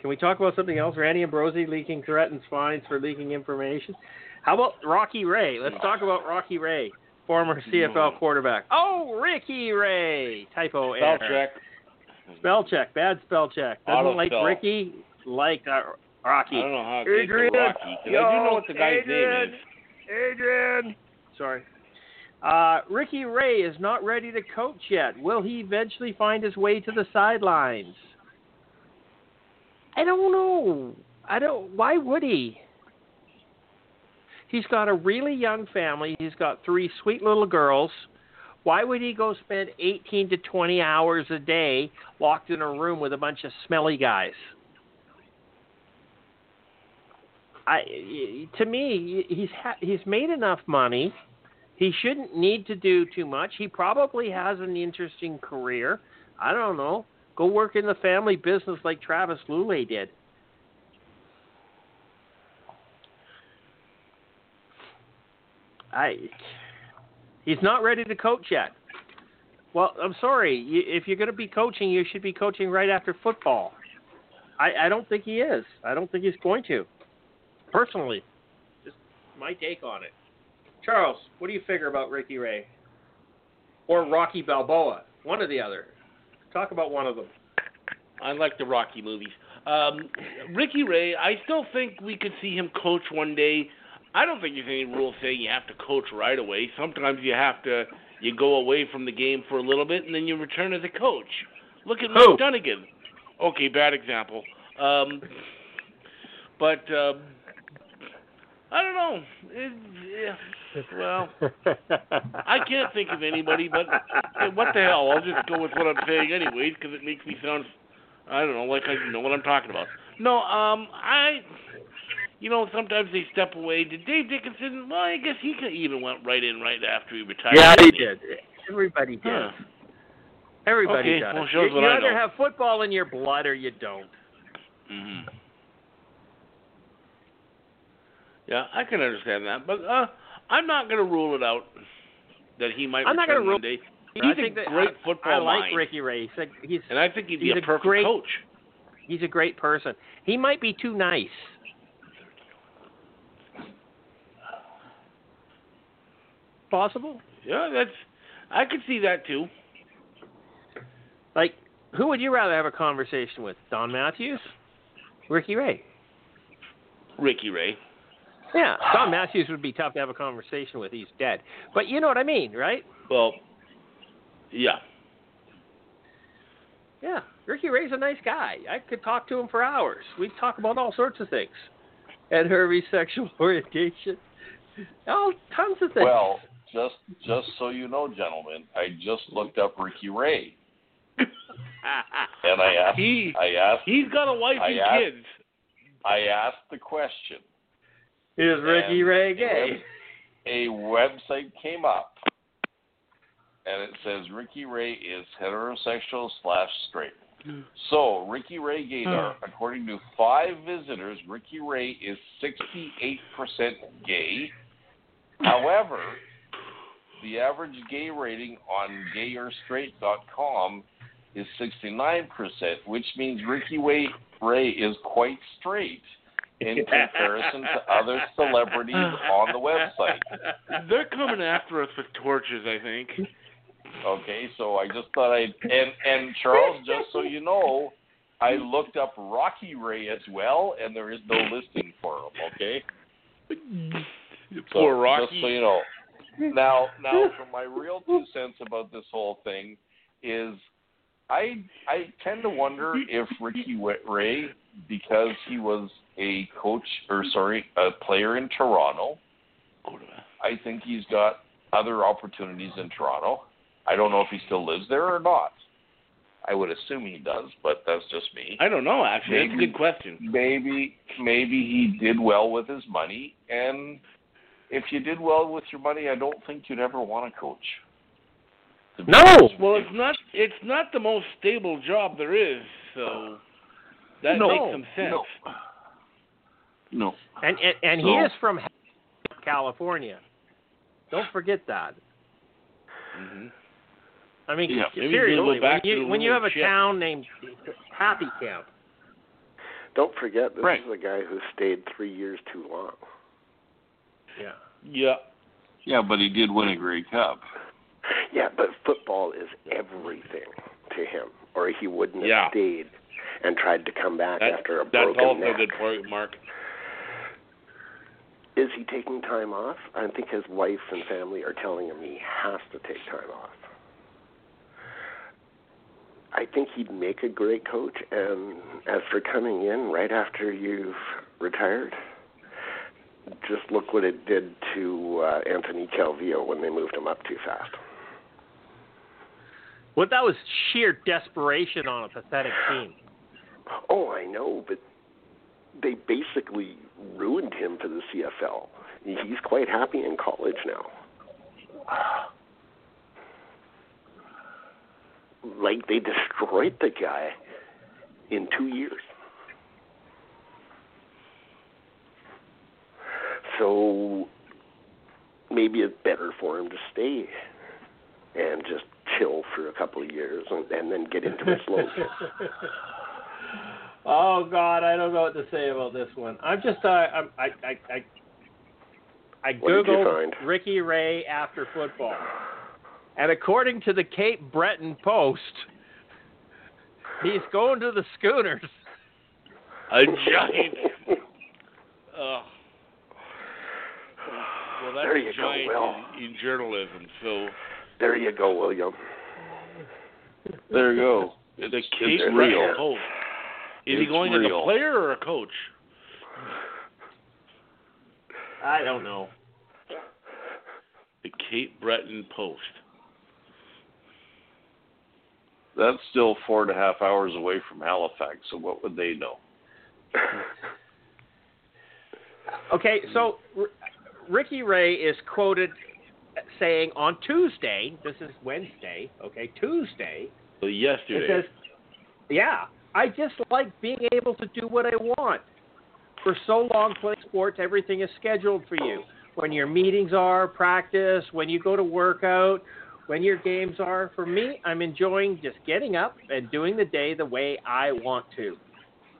Can we talk about something else? Randy Ambrosie leaking threatens fines for leaking information. How about Rocky Ray? Let's talk about Rocky Ray, former CFL quarterback. Oh, Ricky Ray. Typo Spell error. check. Spell check. Bad spell check. Doesn't Auto like spell. Ricky. Like uh, Rocky. I don't know how to Adrian, Rocky, 'cause I do know what the guy's Adrian, name is. Adrian. Sorry. Uh, Ricky Ray is not ready to coach yet. Will he eventually find his way to the sidelines? I don't know. I don't. Why would he? He's got a really young family. He's got three sweet little girls. Why would he go spend 18 to 20 hours a day locked in a room with a bunch of smelly guys? I, to me, he's ha- he's made enough money. He shouldn't need to do too much. He probably has an interesting career. I don't know. Go work in the family business like Travis Lulay did. I he's not ready to coach yet. Well, I'm sorry. If you're going to be coaching, you should be coaching right after football. I, I don't think he is. I don't think he's going to. Personally, just my take on it. Charles, what do you figure about Ricky Ray or Rocky Balboa? One or the other. Talk about one of them. I like the Rocky movies. Um, Ricky Ray, I still think we could see him coach one day. I don't think there's any rule saying you have to coach right away. Sometimes you have to you go away from the game for a little bit and then you return as a coach. Look at Who? Mike Dunigan. Okay, bad example. Um, but um, I don't know. It, yeah, well, I can't think of anybody, but eh, what the hell? I'll just go with what I'm saying anyways because it makes me sound, I don't know, like I know what I'm talking about. No, um, I, you know, sometimes they step away. Did Dave Dickenson? Well, I guess he could even went right in right after he retired. yeah, he did. Everybody did. Huh. Everybody Okay, does. well, shows you you either have football in your blood or you don't. Mm-hmm. Yeah, I can understand that, but uh, I'm not going to rule it out that he might I'm not return gonna one rule- day. I He's think a great I, football I like mind. Ricky Ray. He's a, he's And I think he'd be a a perfect great- coach. he's a great person. He might be too nice. Possible. Yeah, that's. I could see that too. Like, who would you rather have a conversation with, Don Matthews, Ricky Ray? Ricky Ray. Yeah, Don Matthews would be tough to have a conversation with. He's dead. But you know what I mean, right? Well, yeah. Yeah, Ricky Ray's a nice guy. I could talk to him for hours. We'd talk about all sorts of things. Ed Hervey's sexual orientation. Oh, tons of things. Well, just just so you know, gentlemen, I just looked up Ricky Ray, and I asked, he I asked, he's got a wife I and asked- kids. I asked the question. Is Ricky Ray gay? A website came up, and it says Ricky Ray is heterosexual slash straight. Hmm. So Ricky Ray Gaydar, hmm. according to five visitors, Ricky Ray is 68% gay. However, the average gay rating on gayerstraight.com is 69%, which means Ricky Ray, Ray is quite straight. In comparison to other celebrities on the website. They're coming after us with torches, I think. Okay, so I just thought I'd and and Charles, just so you know, I looked up Rocky Ray as well, and there is no listing for him. Okay, so, Poor Rocky. Just so you know. Now, now, for my real two cents about this whole thing is, I I tend to wonder if Ricky Ray, because he was a coach or sorry, a player in Toronto, I think he's got other opportunities in Toronto. I don't know if he still lives there or not. I would assume he does, but that's just me. I don't know. Actually, that's a good question. Maybe maybe he did well with his money, and if you did well with your money, I don't think you'd ever want to coach. No! Well, it's not. It's not the most stable job there is, so that No, makes some sense. no. No. And and, and he is from California. Don't forget that. Mm-hmm. I mean, Yeah, maybe seriously, go back when to you when you have a chip. town named Happy Camp, Don't forget, this Right. is a guy who stayed three years too long. yeah, Yeah. Yeah, but he did win a Grey Cup. Yeah, but football is everything to him, or he wouldn't have Yeah. stayed and tried to come back That, after a that's broken also neck. a good point, Mark. Is he taking time off? I think his wife and family are telling him he has to take time off. I think he'd make a great coach, and as for coming in right after you've retired, just look what it did to uh, Anthony Calvillo when they moved him up too fast. well, that was sheer desperation on a pathetic team. Oh, I know, but they basically ruined him for the CFL. He's quite happy in college now. Like they destroyed the guy in two years. So maybe it's better for him to stay and just chill for a couple of years and, and then get into his slow. Oh God, I don't know what to say about this one. I'm just uh, I'm, I I I I What did you googled find? Ricky Ray after football, and according to the Cape Breton Post, he's going to the Schooners. A giant. Uh, well, that's There a you go, giant Will. in, in journalism. So There you go, William. There you go. The it's Cape Breton real. Post. Is he It's going as real. a player or a coach? I don't know. The Cape Breton Post. That's still four and a half hours away from Halifax, so what would they know? Okay, so R- Ricky Ray is quoted saying on Tuesday, this is Wednesday, okay, Tuesday, So yesterday. it says, yeah, I just like being able to do what I want. For so long playing sports, everything is scheduled for you. When your meetings are, practice, when you go to workout, when your games are. For me, I'm enjoying just getting up and doing the day the way I want to.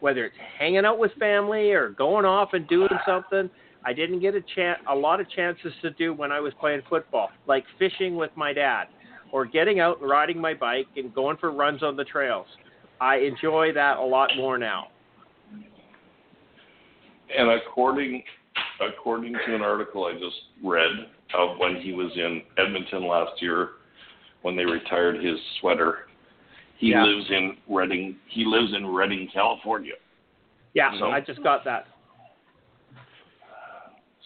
Whether it's hanging out with family or going off and doing something I didn't get a chance, a lot of chances to do when I was playing football, like fishing with my dad, or getting out and riding my bike and going for runs on the trails. I enjoy that a lot more now. And according according to an article I just read of when he was in Edmonton last year, when they retired his sweater, he Yeah. lives in Redding. He lives in Redding, California. Yeah, So- I just got that.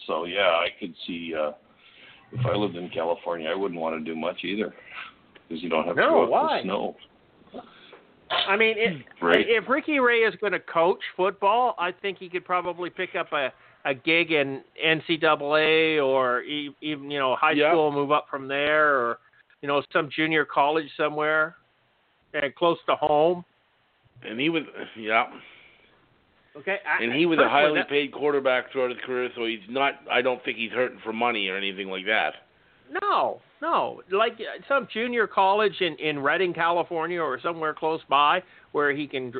So yeah, I could see uh, if I lived in California, I wouldn't want to do much either because you don't have to go in why? the snow. I mean, it, Right. if Ricky Ray is going to coach football, I think he could probably pick up a a gig in NCAA or e- even you know high Yeah. school, move up from there, or you know some junior college somewhere, and close to home. and he was yeah. Okay, I, And he was a highly that- paid quarterback throughout his career, so he's not. I don't think he's hurting for money or anything like that. No, no. Like uh, some junior college in in Redding, California, or somewhere close by, where he can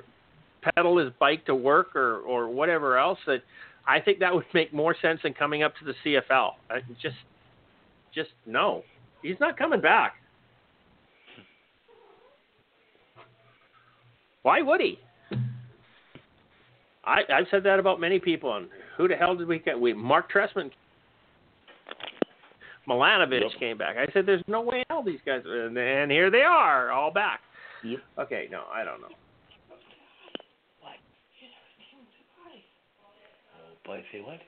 pedal his bike to work or or whatever else. That I think that would make more sense than coming up to the CFL. I just just no, he's not coming back. Why would he? I I've said that about many people. And who the hell did we get? We Mark Trestman, Milanovich Yep. came back. I said, "There's no way all these guys," and, and here they are, all back. Yep. Okay, no, I don't know. Oh, but say what?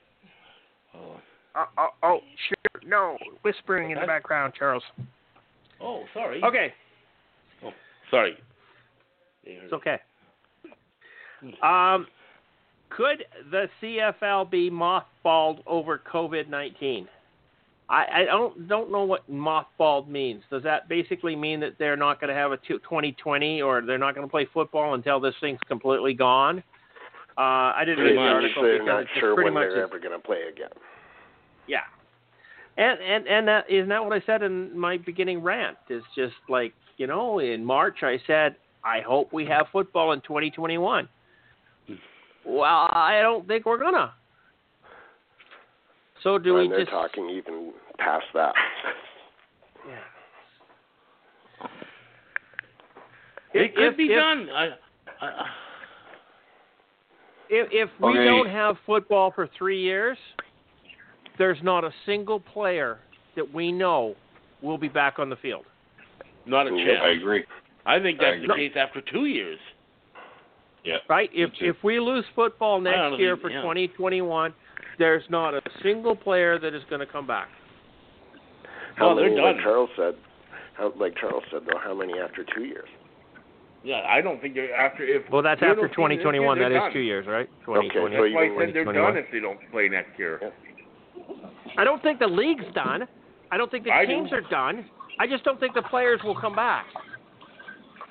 Oh. Oh, oh, oh, sure, no, whispering in the background, Charles. Oh, sorry. Okay, Oh, Sorry. It's okay. Hmm. Um, could the CFL be mothballed over COVID nineteen? I, I don't don't know what mothballed means. Does that basically mean that they're not going to have a 2020 or they're not going to play football until this thing's completely gone? Uh, I didn't Pretty read the article they're because not it's sure pretty when much they're ever going to play again. Yeah. And and and that isn't that what I said in my beginning rant? Is just like you know, in March I said I hope we have football in 2021. Well, I don't think we're gonna. So do when we they're just? talking even past that. It If- could if- be if- done. I, I, If if we Okay. don't have football for three years, there's not a single player that we know will be back on the field. not a Yep, chance. I agree. I think I that's the case after two years. Yeah. Right? If if we lose football next honestly- year for yeah. 2021, there's not a single player that is going to come back. How Well, they're many, like. Charles said, how, like Charles said though, how many after two years? Yeah, I don't think they're after if. Well, that's after don't see this 2021. year, That they're is two years, right? Okay, so That's why I said they're done if they don't play next year. I don't think the league's done. I don't think the I do. teams are done. I just don't think the players will come back.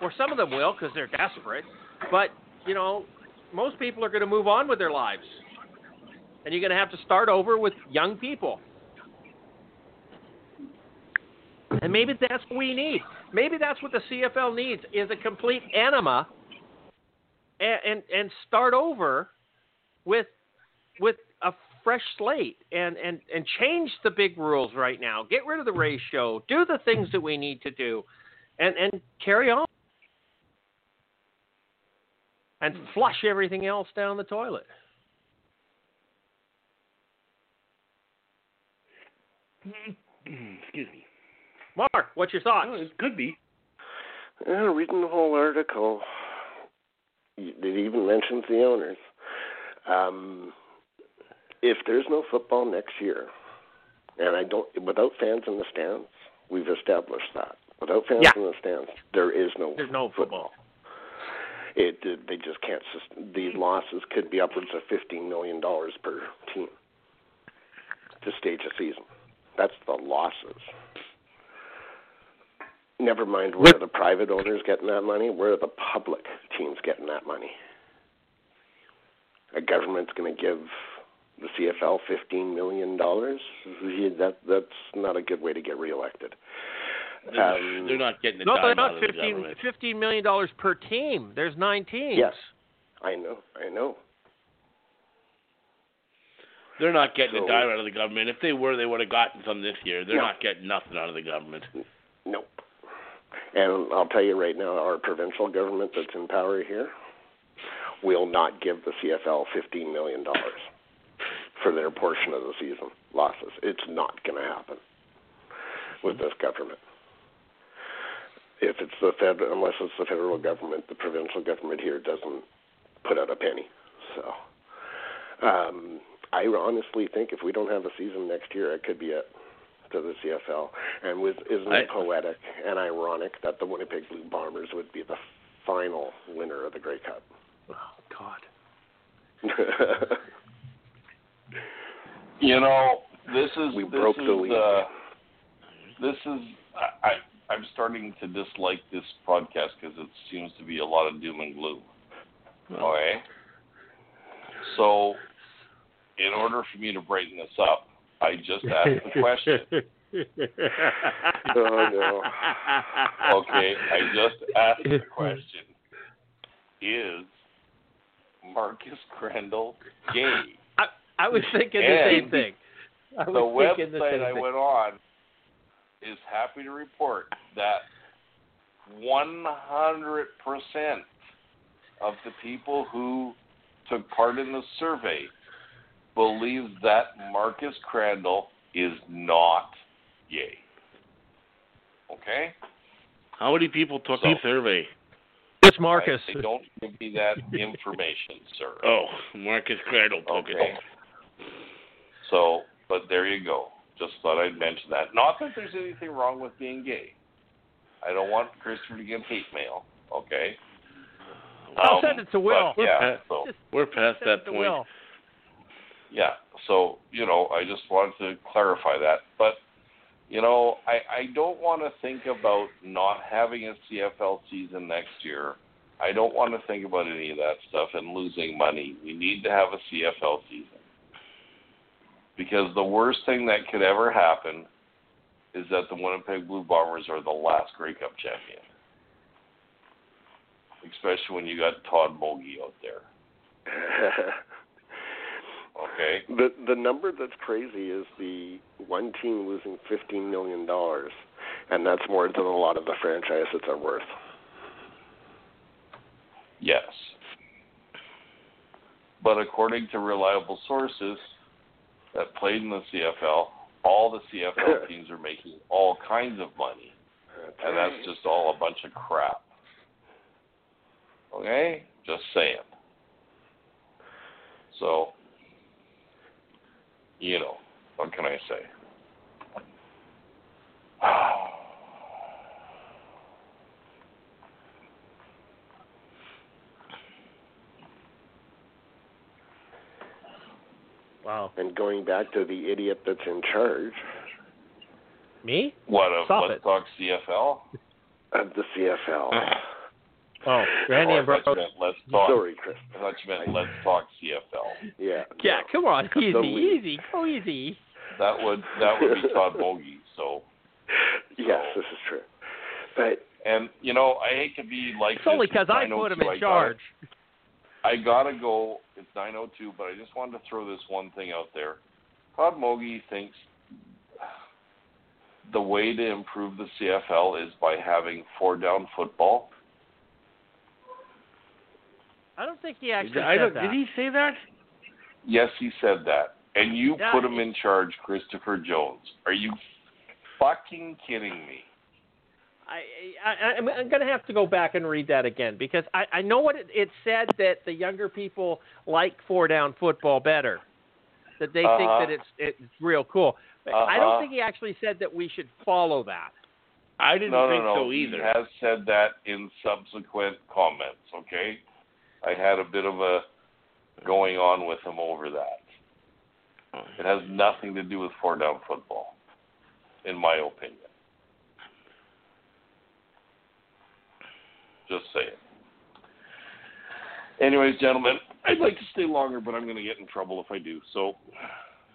Or some of them will because they're desperate. But, you know, most people are going to move on with their lives. And you're going to have to start over with young people. And maybe that's what we need. Maybe that's what the CFL needs is a complete enema and and, and start over with with a fresh slate and, and, and change the big rules right now. Get rid of the ratio. Do the things that we need to do and, and carry on. And flush everything else down the toilet. Excuse me. Mark, what's your thoughts? Oh, it could be. Yeah, reading the whole article, it even mentions the owners. Um, if there's no football next year, and I don't, without fans in the stands, we've established that. Without fans Yeah. in the stands, there is no There's no football. It, it they just can't. sus- These losses could be upwards of fifteen million dollars per team to stage a season. That's the losses. Never mind where What- the private owners getting that money. Where are the public teams getting that money? A government's going to give the CFL fifteen million dollars. That that's not a good way to get reelected. They're, Um, they're not getting a No, they're not out of the 15, government. $15 million per team. There's nine teams. Yes. I know, I know. They're not getting So- a dime out of the government. If they were, they would have gotten some this year. They're No. not getting nothing out of the government. Nope. And I'll tell you right now, our provincial government that's in power here will not give the CFL fifteen million dollars for their portion of the season losses. It's not going to happen with this government. If it's the fed, unless it's the federal government, the provincial government here doesn't put out a penny. So, um, I honestly think if we don't have a season next year, it could be it to the CFL. And with isn't it I- poetic and ironic that the Winnipeg Blue Bombers would be the final winner of the Grey Cup? Oh, God. You know, this is we this broke is, the lead. Uh, this is I, I I'm starting to dislike this podcast because it seems to be a lot of doom and gloom. Okay. So, in order for me to brighten this up, I just asked the question. oh no. Okay, I just asked the question: Is Marcus Crandell gay. I, I was thinking the same thing. I the was thinking the website same I thing. went on is happy to report that 100% of the people who took part in the survey believe that Marcus Crandell is not gay. Okay? How many people took So- the survey? It's Marcus. I, they don't give me that information, sir. Oh, Marcus Crandell took Okay. it. So, but there you go. Just thought I'd mention that. Not that there's anything wrong with being gay. I don't want Christopher to get hate mail. Okay. I'll Um, send it to Will. but, yeah. So Just We're past that point. Will. Yeah. So you know, I just wanted to clarify that. But you know, I I don't want to think about not having a CFL season next year. I don't want to think about any of that stuff and losing money. We need to have a CFL season. Because the worst thing that could ever happen is that the Winnipeg Blue Bombers are the last Grey Cup champion. Especially when you got Todd Mogi out there. Okay? the the number that's crazy is the one team losing fifteen million dollars, and that's more than a lot of the franchises are worth. Yes. But according to reliable sources that played in the CFL, all the CFL teams are making all kinds of money. And that's just all a bunch of crap. Okay? Just saying. So, you know, what can I say? Wow. And going back to the idiot that's in charge Me? What of Stop Let's it. Talk CFL? of the CFL. Oh, Randy Oh, and I thought Bro. you meant Let's Talk. Sorry, Chris. I thought you meant Let's Talk CFL. Yeah. Yeah, no. come on, easy, The league. easy, go easy. That would that would be Todd Bogie. So Yes, this is true. But and you know I hate to be like It's only because I It's oh put him 9:02. in I charge. Gotta, I gotta go. It's 9:02, but I just wanted to throw this one thing out there. Todd Mogi thinks the way to improve the CFL is by having four down football. I don't think he actually I said don't, that. did he say that? Yes, he said that, and you Yeah, put him in charge, Christopher Jones. Are you fucking kidding me? I, I, I'm, I'm going to have to go back and read that again because I, I know what it, it said that the younger people like four down football better, that they Uh-huh. think that it's it's real cool. But I Uh-huh. don't think he actually said that we should follow that. I didn't no, think no, no. so either. He has said that in subsequent comments. Okay, I had a bit of a going on with him over that. It has nothing to do with four down football, in my opinion. Just saying. Anyways, gentlemen, I'd like to stay longer, but I'm going to get in trouble if I do. So,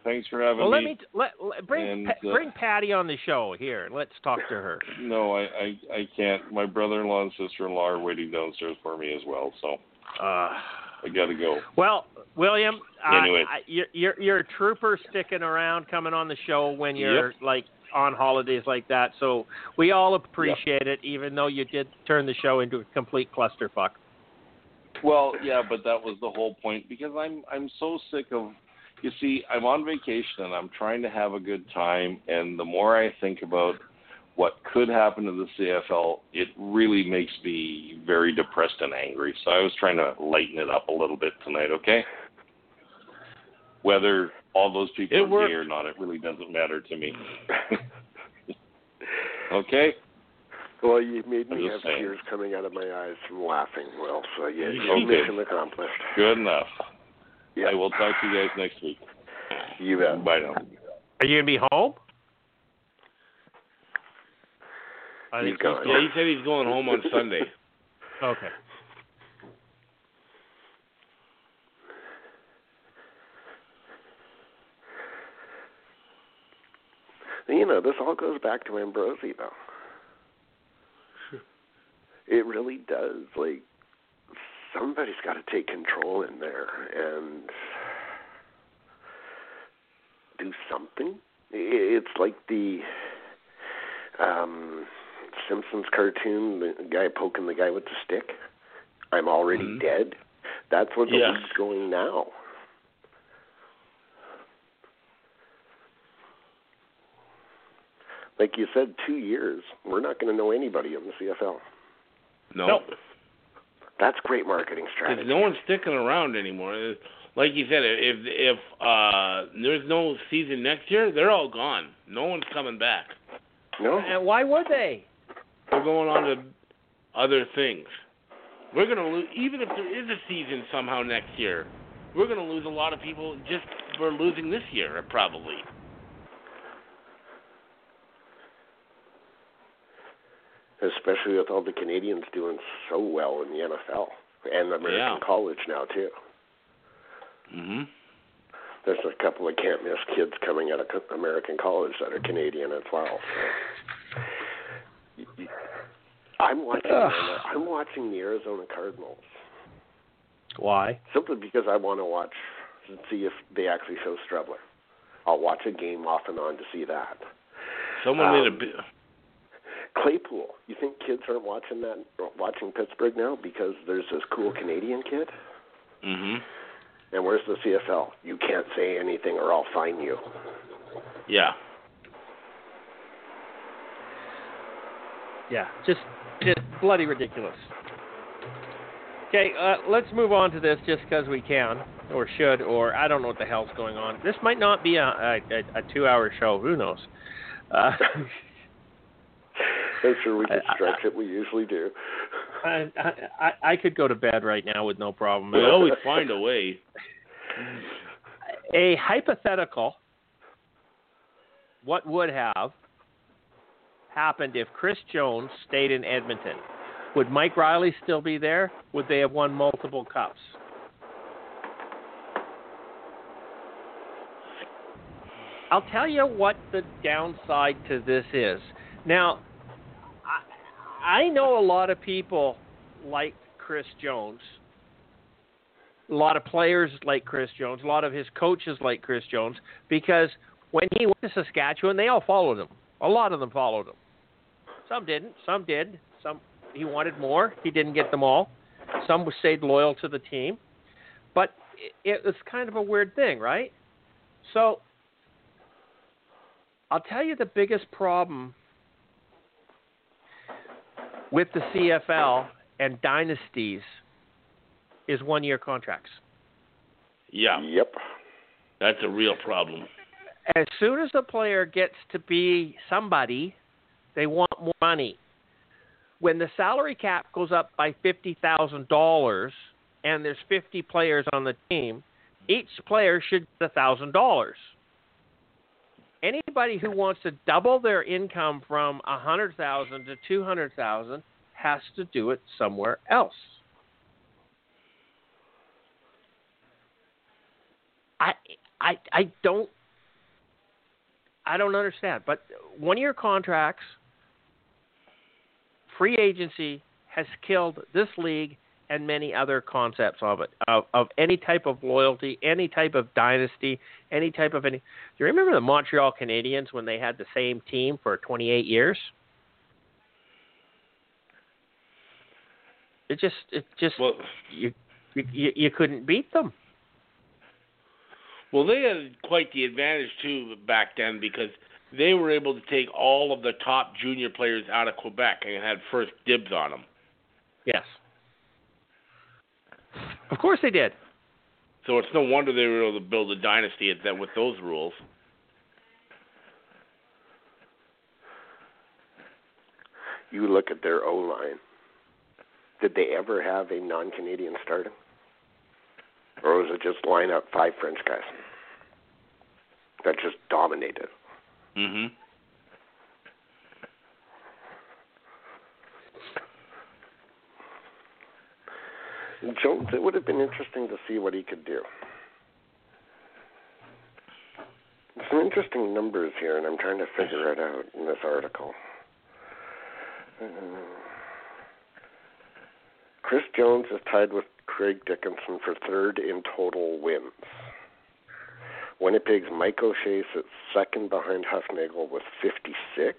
thanks for having me. Well, let me. me t- let, let bring And, Pa- uh, bring Patty on the show here let's talk to her. No, I, I I can't. My brother-in-law and sister-in-law are waiting downstairs for me as well, so Uh, I got to go. well, William, Anyway. I, you're, you're you're a trooper sticking around, coming on the show when you're like on holidays like that. So we all appreciate it, even though you did turn the show into a complete clusterfuck. Well, yeah, but that was the whole point because I'm I'm so sick of. You see, I'm on vacation and I'm trying to have a good time, and the more I think about what could happen to the CFL, it really makes me very depressed and angry. So I was trying to lighten it up a little bit tonight. Okay. Whether all those people It are worked. gay or not, it really doesn't matter to me. okay. well, you made me have saying. tears coming out of my eyes from laughing. Well, so yeah, Okay. mission accomplished. Good enough. Yeah. I will talk to you guys next week. You bet. Bye now. Are you gonna be home? I He's think gone. Yeah, he said he's going home on Sunday. Okay. You know, this all goes back to Ambrosie, though. It really does. Like, somebody's got to take control in there and do something. It's like the um Simpsons cartoon, the guy poking the guy with the stick. I'm already Mhm. dead. That's where the Yeah. league's going now. Like you said, two years. We're not going to know anybody in the CFL. No. Nope. That's great marketing strategy. Because strategy. no one's sticking around anymore. Like you said, if if uh there's no season next year, they're all gone. No one's coming back. no, And why would they? They're going on to other things. We're gonna lose, even if there is a season somehow next year. We're gonna lose a lot of people just for losing this year, probably. especially with all the Canadians doing so well in the NFL and American Yeah. college now too. Mhm. There's a couple of can't miss kids coming out of American college that are Canadian as well. So. I'm watching. Ugh. I'm watching the Arizona Cardinals Why? simply because I want to watch and see if they actually show Strebler. I'll watch a game off and on to see that. Someone made a Um, bi- Claypool. You think kids aren't watching that, watching Pittsburgh now because there's this cool Canadian kid? Mhm. And where's the CFL? You can't say anything or I'll fine you. Yeah. Yeah, just just bloody ridiculous. Okay, uh, let's move on to this just because we can, or should, or I don't know what the hell's going on. This might not be a a, a, a two-hour show. Who knows? Uh, I'm sure we can I- I- stretch it. We usually do. I, I I- I could go to bed right now with no problem. We always find a way. a hypothetical what would have happened if Chris Jones stayed in Edmonton? Would Mike Riley still be there? Would they have won multiple cups? I'll tell you what the downside to this is. Now, I, I know a lot of people like Chris Jones a lot of players like Chris Jones, a lot of his coaches like Chris Jones, because when he went to Saskatchewan, they all followed him. A lot of them followed him. Some didn't. Some did. Some he wanted more. He didn't get them all. Some stayed loyal to the team, but it, it was kind of a weird thing, right? So I'll tell you the biggest problem with the CFL and dynasties is one year contracts. Yeah. Yep. That's a real problem. As soon as a player gets to be somebody, they want more money. When the salary cap goes up by $50,000 and there's 50 players on the team, each player should get $1,000. Anybody who wants to double their income from 100,000 to 200,000 has to do it somewhere else. I I I don't I don't understand. But one year contracts, free agency has killed this league and many other concepts of it, of, of any type of loyalty, any type of dynasty, any type of any. Do you remember the Montreal Canadiens when they had the same team for 28 years? It just, it just, Well, you, you, you couldn't beat them. well, they had quite the advantage too back then because they were able to take all of the top junior players out of Quebec and had first dibs on them. Yes. Of course they did. So it's no wonder they were able to build a dynasty at that with those rules. You look at their O line. Did they ever have a non Canadian starting? Or was it just line up five French guys that just dominated? Mhm. Jones, it would have been interesting to see what he could do. Some interesting numbers here, and I'm trying to figure it out in this article. Chris Jones is tied with Craig Dickenson for third in total wins. Winnipeg's Mike O'Shea sits second behind Hufnagel with 56.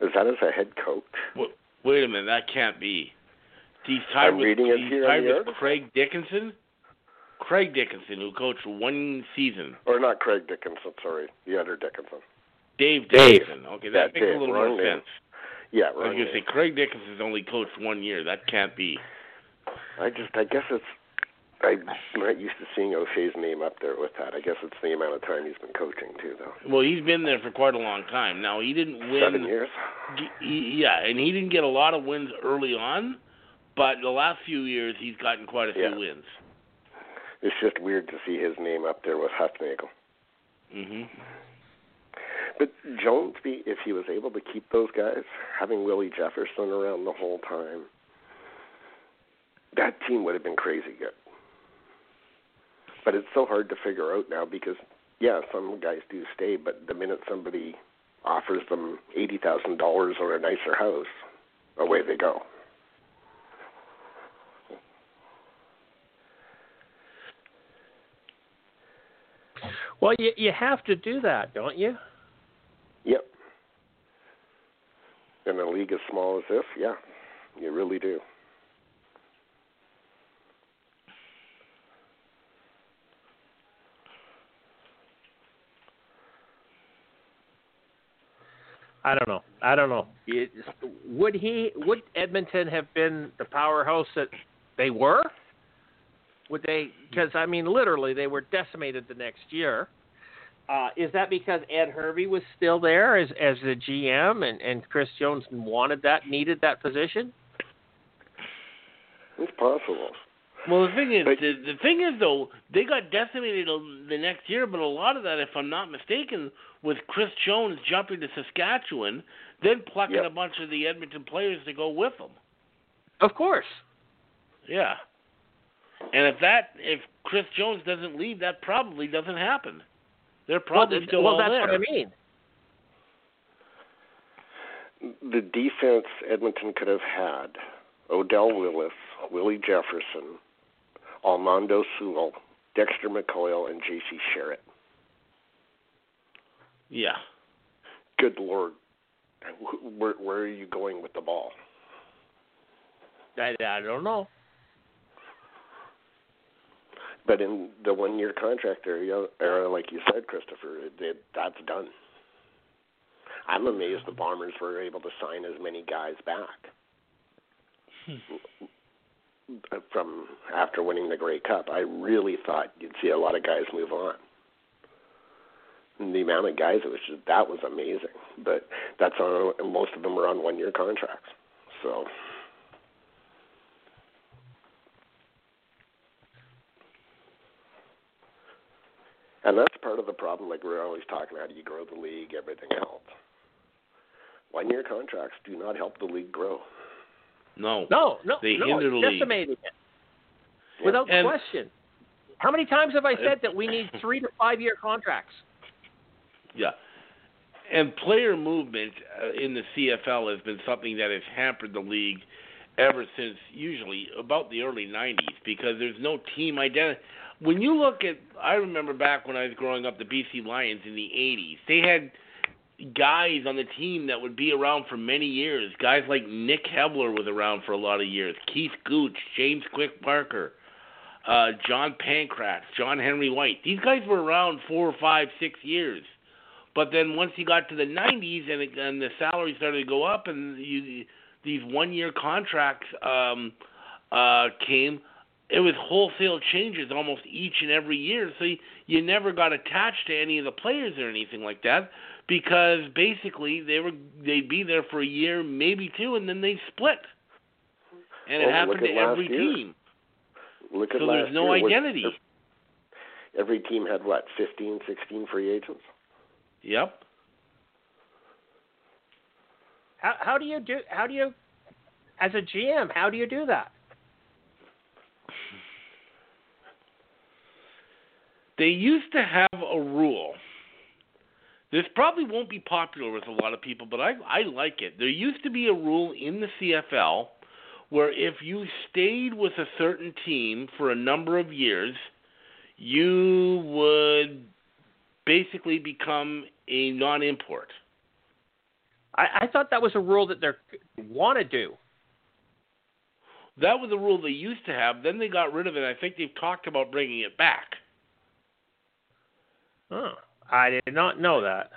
Is that as a head coach? Wait, wait a minute, that can't be. He's tied I'm with, reading it he's here tied with. Craig Dickenson. Craig Dickenson, who coached one season. Or not Craig Dickenson, sorry. The other Dickenson. Dave Dave. Dickenson. Okay, Yeah, that makes Dave, a little wrong more name. sense. Yeah, right I was going to say. Craig Dickenson's only coached one year. That can't be. I just, I guess it's, I'm not used to seeing O'Shea's name up there with that. I guess it's the amount of time he's been coaching too, though. Well, he's been there for quite a long time. Now he didn't win. Seven years. He, yeah, and he didn't get a lot of wins early on, but the last few years he's gotten quite a few Yeah. wins. It's just weird to see his name up there with Hufnagel. hmm But Jonesby, if he was able to keep those guys, having Willie Jefferson around the whole time, that team would have been crazy good. But it's so hard to figure out now because, yeah, some guys do stay, but the minute somebody offers them eighty thousand dollars or a nicer house, away they go. Well, you you have to do that, don't you? Yep. In a league as small as this, yeah, you really do. I don't know. I don't know. It, would he? Would Edmonton have been the powerhouse that they were? Would they? Because I mean, literally, they were decimated the next year. Uh, is that because Ed Hervey was still there as as the GM and and Chris Jones wanted that, needed that position? It's possible. Well, the thing is, But- the, the thing is though, they got decimated the next year, but a lot of that, if I'm not mistaken, was Chris Jones jumping to Saskatchewan, then plucking Yep. a bunch of the Edmonton players to go with him. Of course. Yeah. And if that, if Chris Jones doesn't leave, that probably doesn't happen. They're probably well, still well all that's what I mean. the defense Edmonton could have had Odell Willis, Willie Jefferson, Almondo Sewell, Dexter McCoil, and J.C. Sherritt. Yeah. Good Lord. Where, where are you going with the ball? I, I don't know. But in the one year contract area, era, like you said, Christopher, it, it, that's done. I'm amazed the Bombers were able to sign as many guys back hmm. From after winning the Grey Cup. I really thought you'd see a lot of guys move on. And the amount of guys, it was just, that was amazing. But that's on, most of them were on one year contracts. So And that's part of the problem. Like we're always talking, do you grow the league, everything else. One year contracts do not help the league grow. No. No, no, They no. hinder the it's league. it. Without And- question. How many times have I said that we need three to five year contracts? Yeah. And player movement uh, in the CFL has been something that has hampered the league ever since usually about the early 90s because there's no team identity. When you look at, I remember back when I was growing up, the BC Lions in the 80s, they had guys on the team that would be around for many years. Guys like Nick Hebeler was around for a lot of years, Keith Gooch, James Quick Parker, uh, John Pankratz, John Henry White. These guys were around four, five, six years. But then once you got to the 90s and, and the salary started to go up and you, these one-year contracts um, uh, came, it was wholesale changes almost each and every year. So you, you never got attached to any of the players or anything like that because basically they were they'd be there for a year, maybe two, and then they split. And it happened to every year. team. Look at So last there's no year. Identity. Every team had what, 15, 16 free agents? Yep. How how do you do how do you as a GM, how do you do that? They used to have a rule This probably won't be popular with a lot of people, but I I like it. There used to be a rule in the CFL where if you stayed with a certain team for a number of years, you would basically become a non-import. I, I thought that was a rule that they want to do. That was the rule they used to have. Then they got rid of it. I think they've talked about bringing it back. Oh, I did not know that.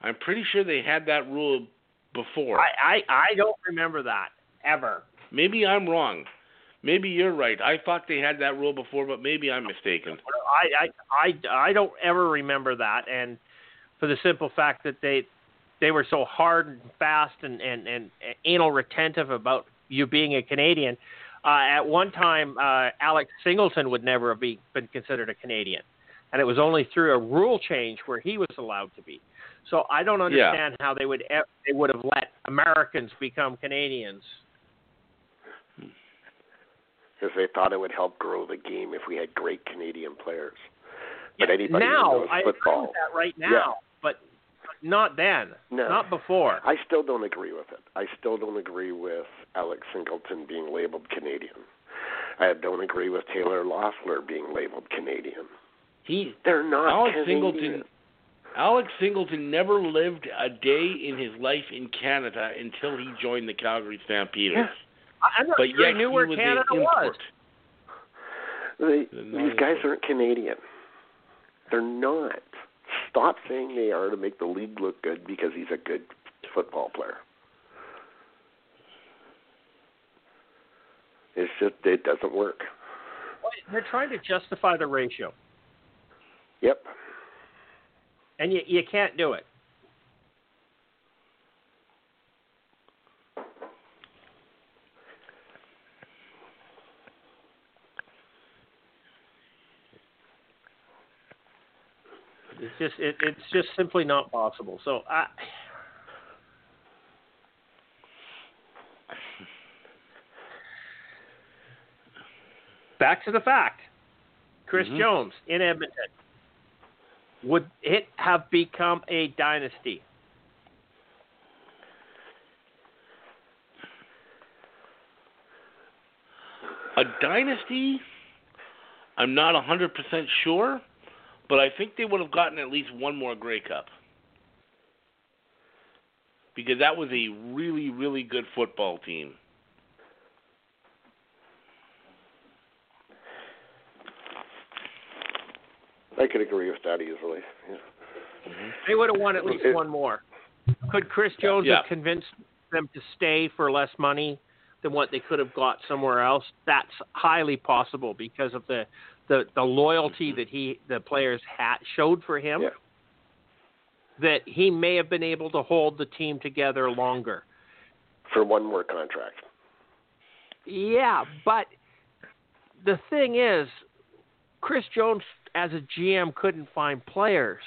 I'm pretty sure they had that rule before. I, I, I don't remember that ever. Maybe I'm wrong. Maybe you're right. I thought they had that rule before, but maybe I'm mistaken. I, I, I, I don't ever remember that, and for the simple fact that they they were so hard and fast and and, and anal retentive about you being a Canadian. Uh, at one time, uh, Alex Singleton would never have be, been considered a Canadian, and it was only through a rule change where he was allowed to be. So I don't understand yeah. how they would they would have let Americans become Canadians. Because they thought it would help grow the game if we had great Canadian players. But yeah, anybody now, who knows I football, agree with that right now, yeah. but not then, no. not before. I still don't agree with it. I still don't agree with Alex Singleton being labeled Canadian. I don't agree with Taylor Loffler being labeled Canadian. He, they're not Alex Canadian. Singleton. Alex Singleton never lived a day in his life in Canada until he joined the Calgary Stampeders. Yeah. I'm not but sure yet he knew where was Canada an was. They, these guys aren't Canadian. They're not. Stop saying they are to make the league look good because he's a good football player. It's just it doesn't work. They're trying to justify the ratio. Yep. And you you can't do it. It's just it, it's just simply not possible. So I back to the fact. Chris Mhm. Jones in Edmonton. Would it have become a dynasty? A dynasty? I'm not 100% sure, but I think they would have gotten at least one more Grey Cup. Because that was a really, really good football team. I could agree with that easily. Yeah. Mm-hmm. They would have won at least It- one more. Could Chris Jones Yeah. have convinced them to stay for less money than what they could have got somewhere else? That's highly possible because of the the, the loyalty mm-hmm. that he the players had showed for him. Yeah. That he may have been able to hold the team together longer. For one more contract. Yeah, but the thing is, Chris Jones as a GM couldn't find players.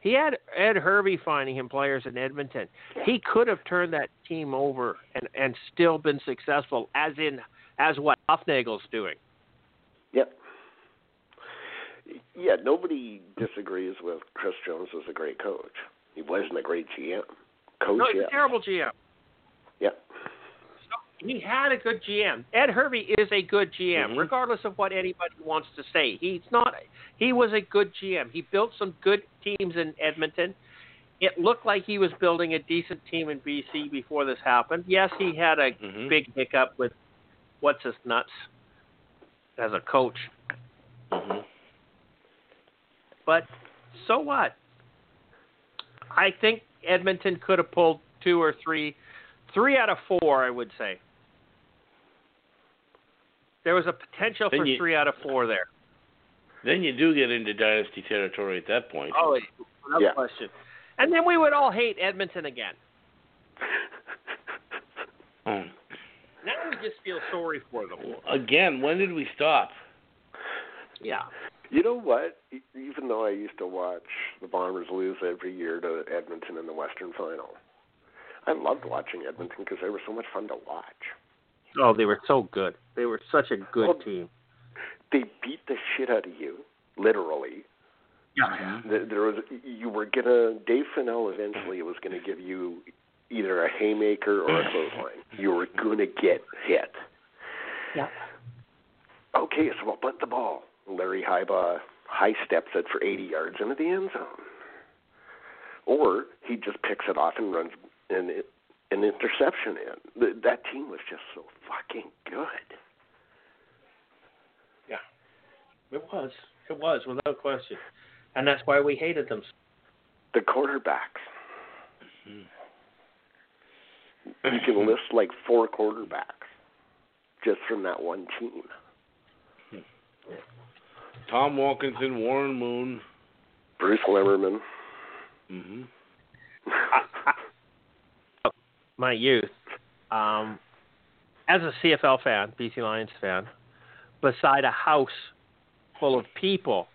He had Ed Hervey finding him players in Edmonton. He could have turned that team over and and still been successful, as in as what Hufnagel's doing. Yep. Yeah, nobody disagrees with Chris Jones was a great coach. He wasn't a great GM. Coach, No, he's a terrible GM. He had a good GM. Ed Hervey is a good GM, Mhm. regardless of what anybody wants to say. He's not. He was a good GM. He built some good teams in Edmonton. It looked like he was building a decent team in BC before this happened. Yes, he had a Mhm. big hiccup with what's his nuts as a coach, hmm but so what? I think Edmonton could have pulled two or three, three out of four, I would say. There was a potential Then for you- three out of four there. Then you do get into dynasty territory at that point. Oh, no Yeah. question. And then we would all hate Edmonton again. Oh. Now we just feel sorry for them. Again, when did we stop? Yeah. You know what? Even though I used to watch the Bombers lose every year to Edmonton in the Western Final, I loved watching Edmonton because they were so much fun to watch. Oh, they were so good. They were such a good Well, team. They beat the shit out of you, literally. Yeah. Mm-hmm. There was you were gonna Dave Fennell eventually was gonna give you either a haymaker or a clothesline. You were gonna get hit. Yeah. Okay, so we'll punt the ball. Larry Highbaugh high steps it for 80 yards into the end zone. Or he just picks it off and runs an, an interception in. Th- That team was just so fucking good. Yeah, it was. It was, without question. And that's why we hated them. The quarterbacks. You can list like four quarterbacks just from that one team. Tom Wilkinson, Warren Moon. Bruce Lemmerman. hmm my youth, um, as a CFL fan, BC Lions fan, beside a house full of people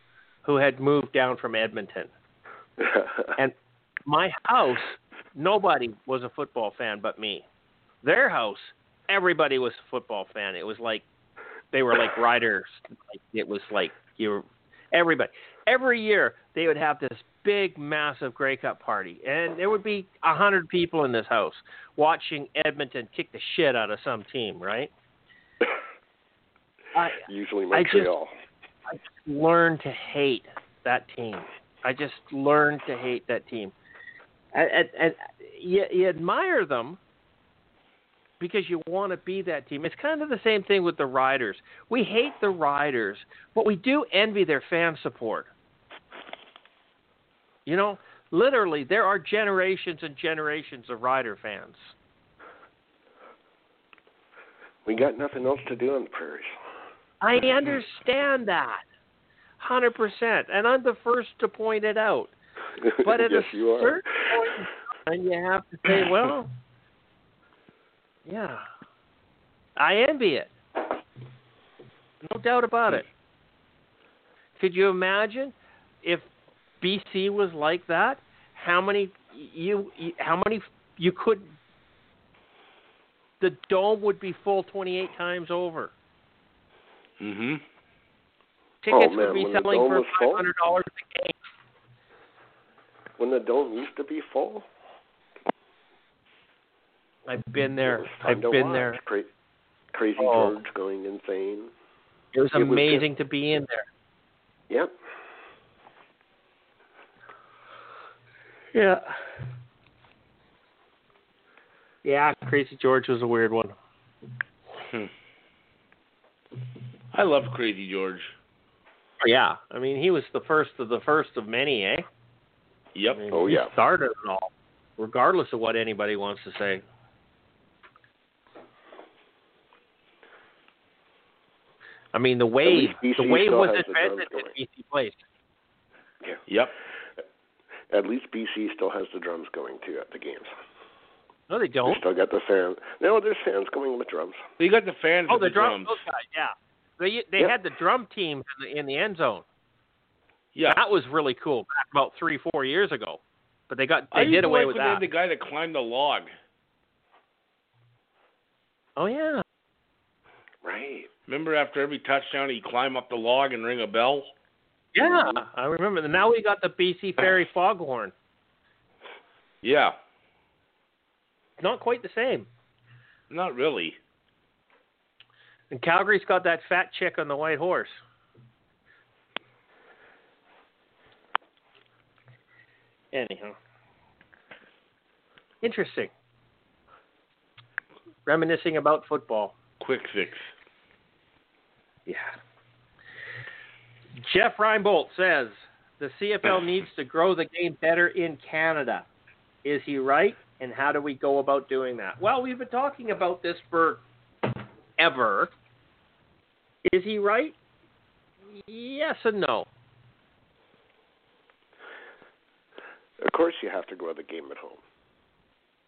who had moved down from Edmonton. And my house, nobody was a football fan but me. Their house, everybody was a football fan. It was like they were like riders. Like, it was like you were everybody. Every year they would have this big, massive Grey Cup party, and there would be a hundred people in this house watching Edmonton kick the shit out of some team, right? I Usually I just- Montreal. I just learned to hate that team. I just learned to hate that team. And, and, and you, you admire them because you want to be that team. It's kind of the same thing with the Riders. We hate the Riders, but we do envy their fan support. You know, literally, there are generations and generations of Rider fans. We got nothing else to do on the prairies. I understand that, hundred percent, and I'm the first to point it out. But at yes, a you are. certain point in time, you have to say, well, yeah, I envy it. No doubt about it. Could you imagine if BC was like that? How many you, how many you could the dome would be full 28 times over. hmm Tickets Oh, man, would be when selling for five hundred dollars a game. When the dome used to be full, I've been there. was I've been watch. there. Cra- Crazy Oh. George going insane. It was It was amazing to be in there. Yep. Yeah. Yeah, Crazy George was a weird one. Hmm. I love Crazy George. Yeah, I mean he was the first of the first of many, eh? Yep. I mean, Oh, he yeah. started it all, regardless of what anybody wants to say. I mean the wave, the BC wave still was has the invented going. at BC Place. Yep. At least BC still has the drums going too at the games. No, they They don't. They still got the fans. No, there's fans going with drums. You got the fans Oh, the the drum, drums. those guys, yeah. They they Yep. had the drum teams in the, in the end zone. Yeah. That was really cool back about three, four years ago. But they got I they used did away like with when they that. had the guy that climbed the log. Oh yeah. Right. Remember after every touchdown he'd climb up the log and ring a bell? Yeah, I remember. Now we got the BC Ferry Foghorn. Yeah. Not quite the same. Not really. And Calgary's got that fat chick on the white horse. Anyhow. Interesting. Reminiscing about football. Quick fix. Yeah. Jeff Reinebold says the CFL needs to grow the game better in Canada. Is he right? And how do we go about doing that? Well, we've been talking about this for ever. Is he right? Yes and no. Of course, you have to grow the game at home,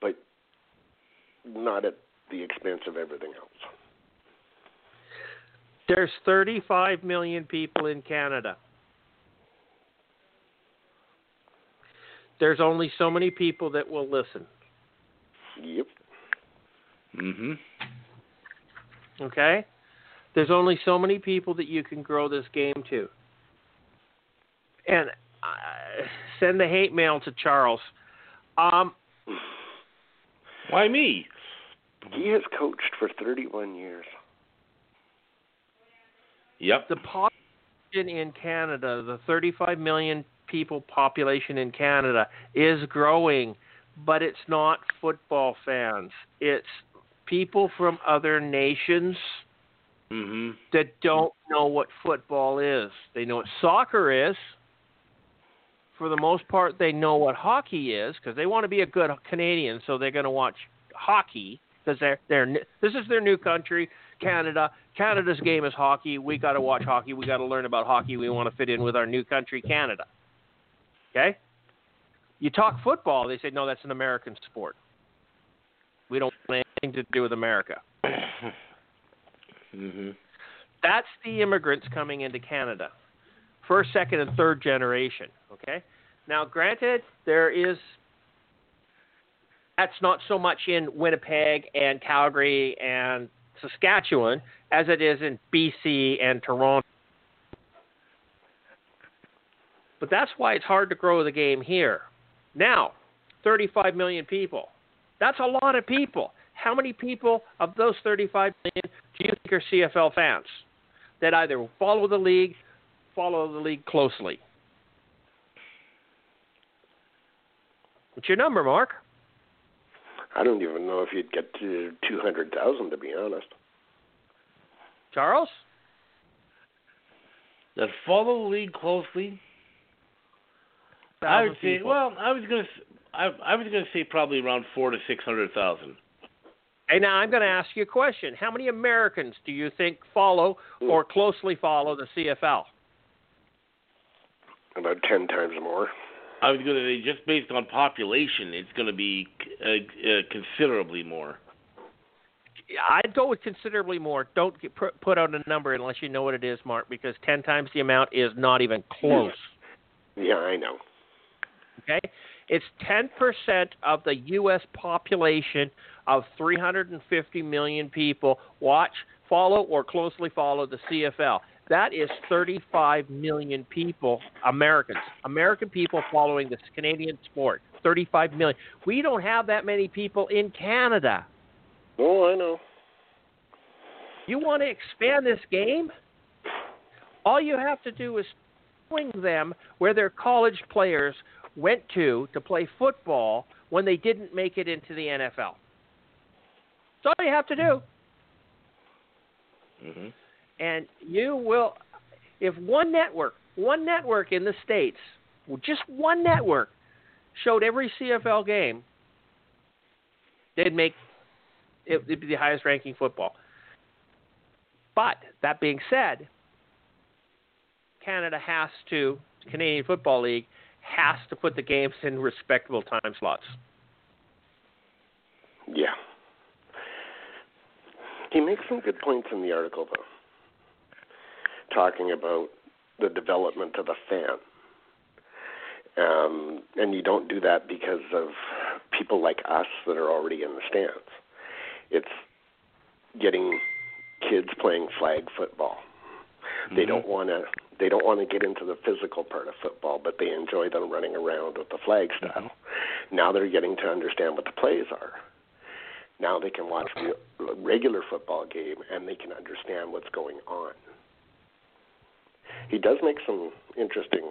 but not at the expense of everything else. There's 35 million people in Canada. There's only so many people that will listen. Yep. Mhm. Okay? There's only so many people that you can grow this game to. And uh, send the hate mail to Charles. Um, Why me? He has coached for 31 years. Yep. the population in Canada, the 35 million people population in Canada, is growing, but it's not football fans. It's people from other nations Mhm. that don't know what football is. They know what soccer is. For the most part, they know what hockey is because they want to be a good Canadian, so they're going to watch hockey because they're they're this is their new country, Canada. Canada's game is hockey. We got to watch hockey. We got to learn about hockey. We want to fit in with our new country, Canada. Okay. You talk football, they say no, that's an American sport. We don't want anything to do with America. Mhm. That's the immigrants coming into Canada. First, second, and third generation. Okay? Now, granted, there is. That's not so much in Winnipeg and Calgary and Saskatchewan as it is in BC and Toronto. But that's why it's hard to grow the game here. Now, 35 million people. That's a lot of people. How many people of those 35 million do you think are CFL fans that either follow the league, follow the league closely? What's your number, Mark? I don't even know if you'd get to 200,000 to be honest. Charles? That follow the league closely. I would say. people. Well, I was gonna. s- I, I was gonna say probably around four to six hundred thousand. Hey, now I'm going to ask you a question. How many Americans do you think follow hmm. or closely follow the CFL? About 10 times more. I was gonna say just based on population, it's gonna be uh, uh, considerably more. I'd go with considerably more. Don't get, put put out a number unless you know what it is, Mark, because 10 times the amount is not even close. Yeah, I know. Okay? It's 10% of the U.S. population of 350 million people watch, follow, or closely follow the CFL. That is 35 million people, Americans, American people following this Canadian sport. 35 million. We don't have that many people in Canada. Oh, I know. You want to expand this game? All you have to do is swing them where their college players went to to play football when they didn't make it into the NFL. That's all you have to do. hmm And you will, if one network, one network in the States, just one network, showed every CFL game, they'd make it, it'd be the highest ranking football. But that being said, Canada has to, Canadian Football League has to put the games in respectable time slots. Yeah. He makes some good points in the article, though, talking about the development of the fan. Um, and you don't do that because of people like us that are already in the stands. It's getting kids playing flag football. They Mhm. don't want to. They don't want to get into the physical part of football, but they enjoy them running around with the flag style. Now they're getting to understand what the plays are. Now they can watch the regular football game and they can understand what's going on. He does make some interesting,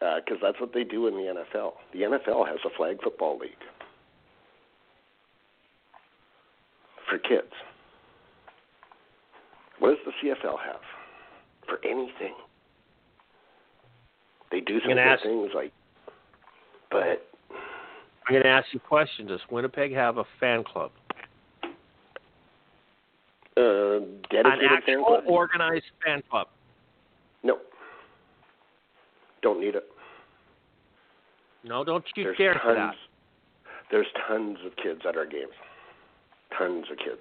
uh, because that's what they do in the NFL. The NFL has a flag football league for kids. What does the CFL have for anything? They do some good things like, but I'm going to ask you a question. Does Winnipeg have a fan club? Uh, An actual club? organized fan club? No. Don't need it. No, don't you There's dare tons. that. There's tons of kids at our games. Tons of kids.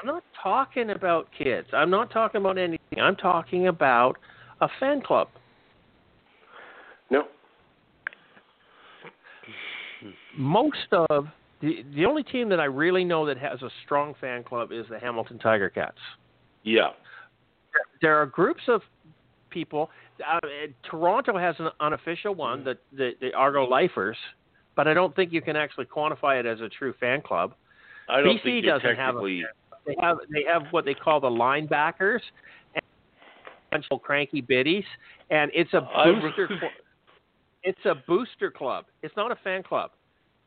I'm not talking about kids. I'm not talking about anything. I'm talking about a fan club. No. Most of the the only team that I really know that has a strong fan club is the Hamilton Tiger Cats. Yeah. There are groups of people. Uh, Toronto has an unofficial one, the, the the Argo Lifers, but I don't think you can actually quantify it as a true fan club. I don't BC think doesn't have a- technically. They have they have what they call the linebackers and of cranky biddies, and it's a booster. cl- it's a booster club. It's not a fan club.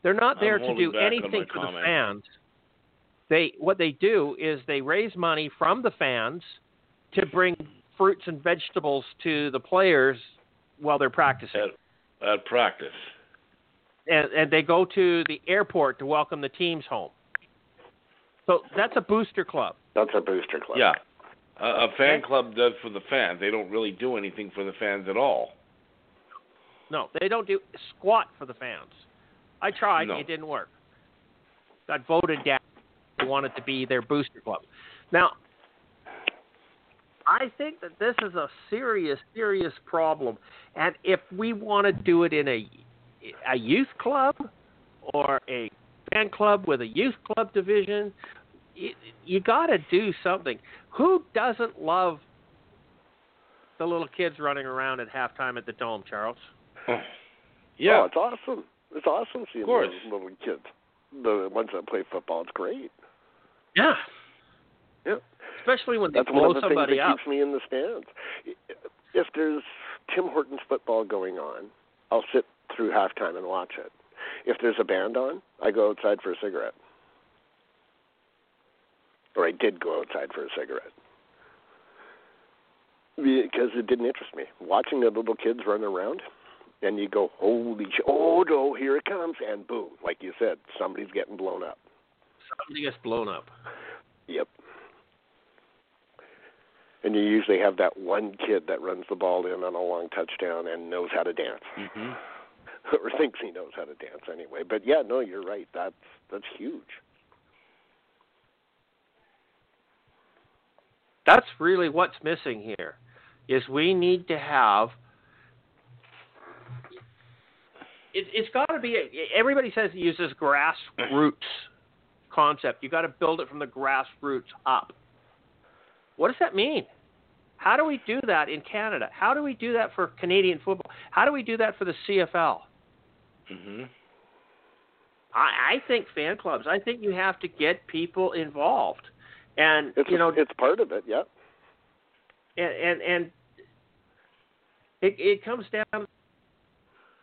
They're not there to do anything my for the fans. They what they do is they raise money from the fans to bring fruits and vegetables to the players while they're practicing, At, at practice. and, and they go to the airport to welcome the teams home. So that's a booster club. That's a booster club. Yeah. A, a fan club does for the fans. They don't really do anything for the fans at all. No, they don't do squat for the fans. I tried, No. it didn't work. Got voted down. They wanted to be their booster club. Now, I think that this is a serious, serious problem. And if we want to do it in a a youth club or a fan club with a youth club division, you, you got to do something. Who doesn't love the little kids running around at halftime at the dome, Charles? Oh, yeah. Oh, it's awesome. It's awesome seeing those little kids. The ones that play football, it's great. Yeah. Yeah. Especially when they That's blow one of the things somebody that up. keeps me in the stands. If there's Tim Hortons football going on, I'll sit through halftime and watch it. If there's a band on, I go outside for a cigarette. Or I did go outside for a cigarette. Because it didn't interest me. Watching the little kids run around, and you go, holy sh- oh no, here it comes, and boom, like you said, somebody's getting blown up. Somebody gets blown up. Yep. And you usually have that one kid that runs the ball in on a long touchdown and knows how to dance, hmm or thinks he knows how to dance anyway. But yeah, no, you're right. That's that's huge. That's really what's missing here. Is we need to have. It, it's got to be. Everybody says it uses grassroots concept. You got to build it from the grassroots up. What does that mean? How do we do that in Canada? How do we do that for Canadian football? How do we do that for the CFL? hmm I, I think fan clubs. I think you have to get people involved, and It's you know, it's part of it. Yep. and and, and it it comes down.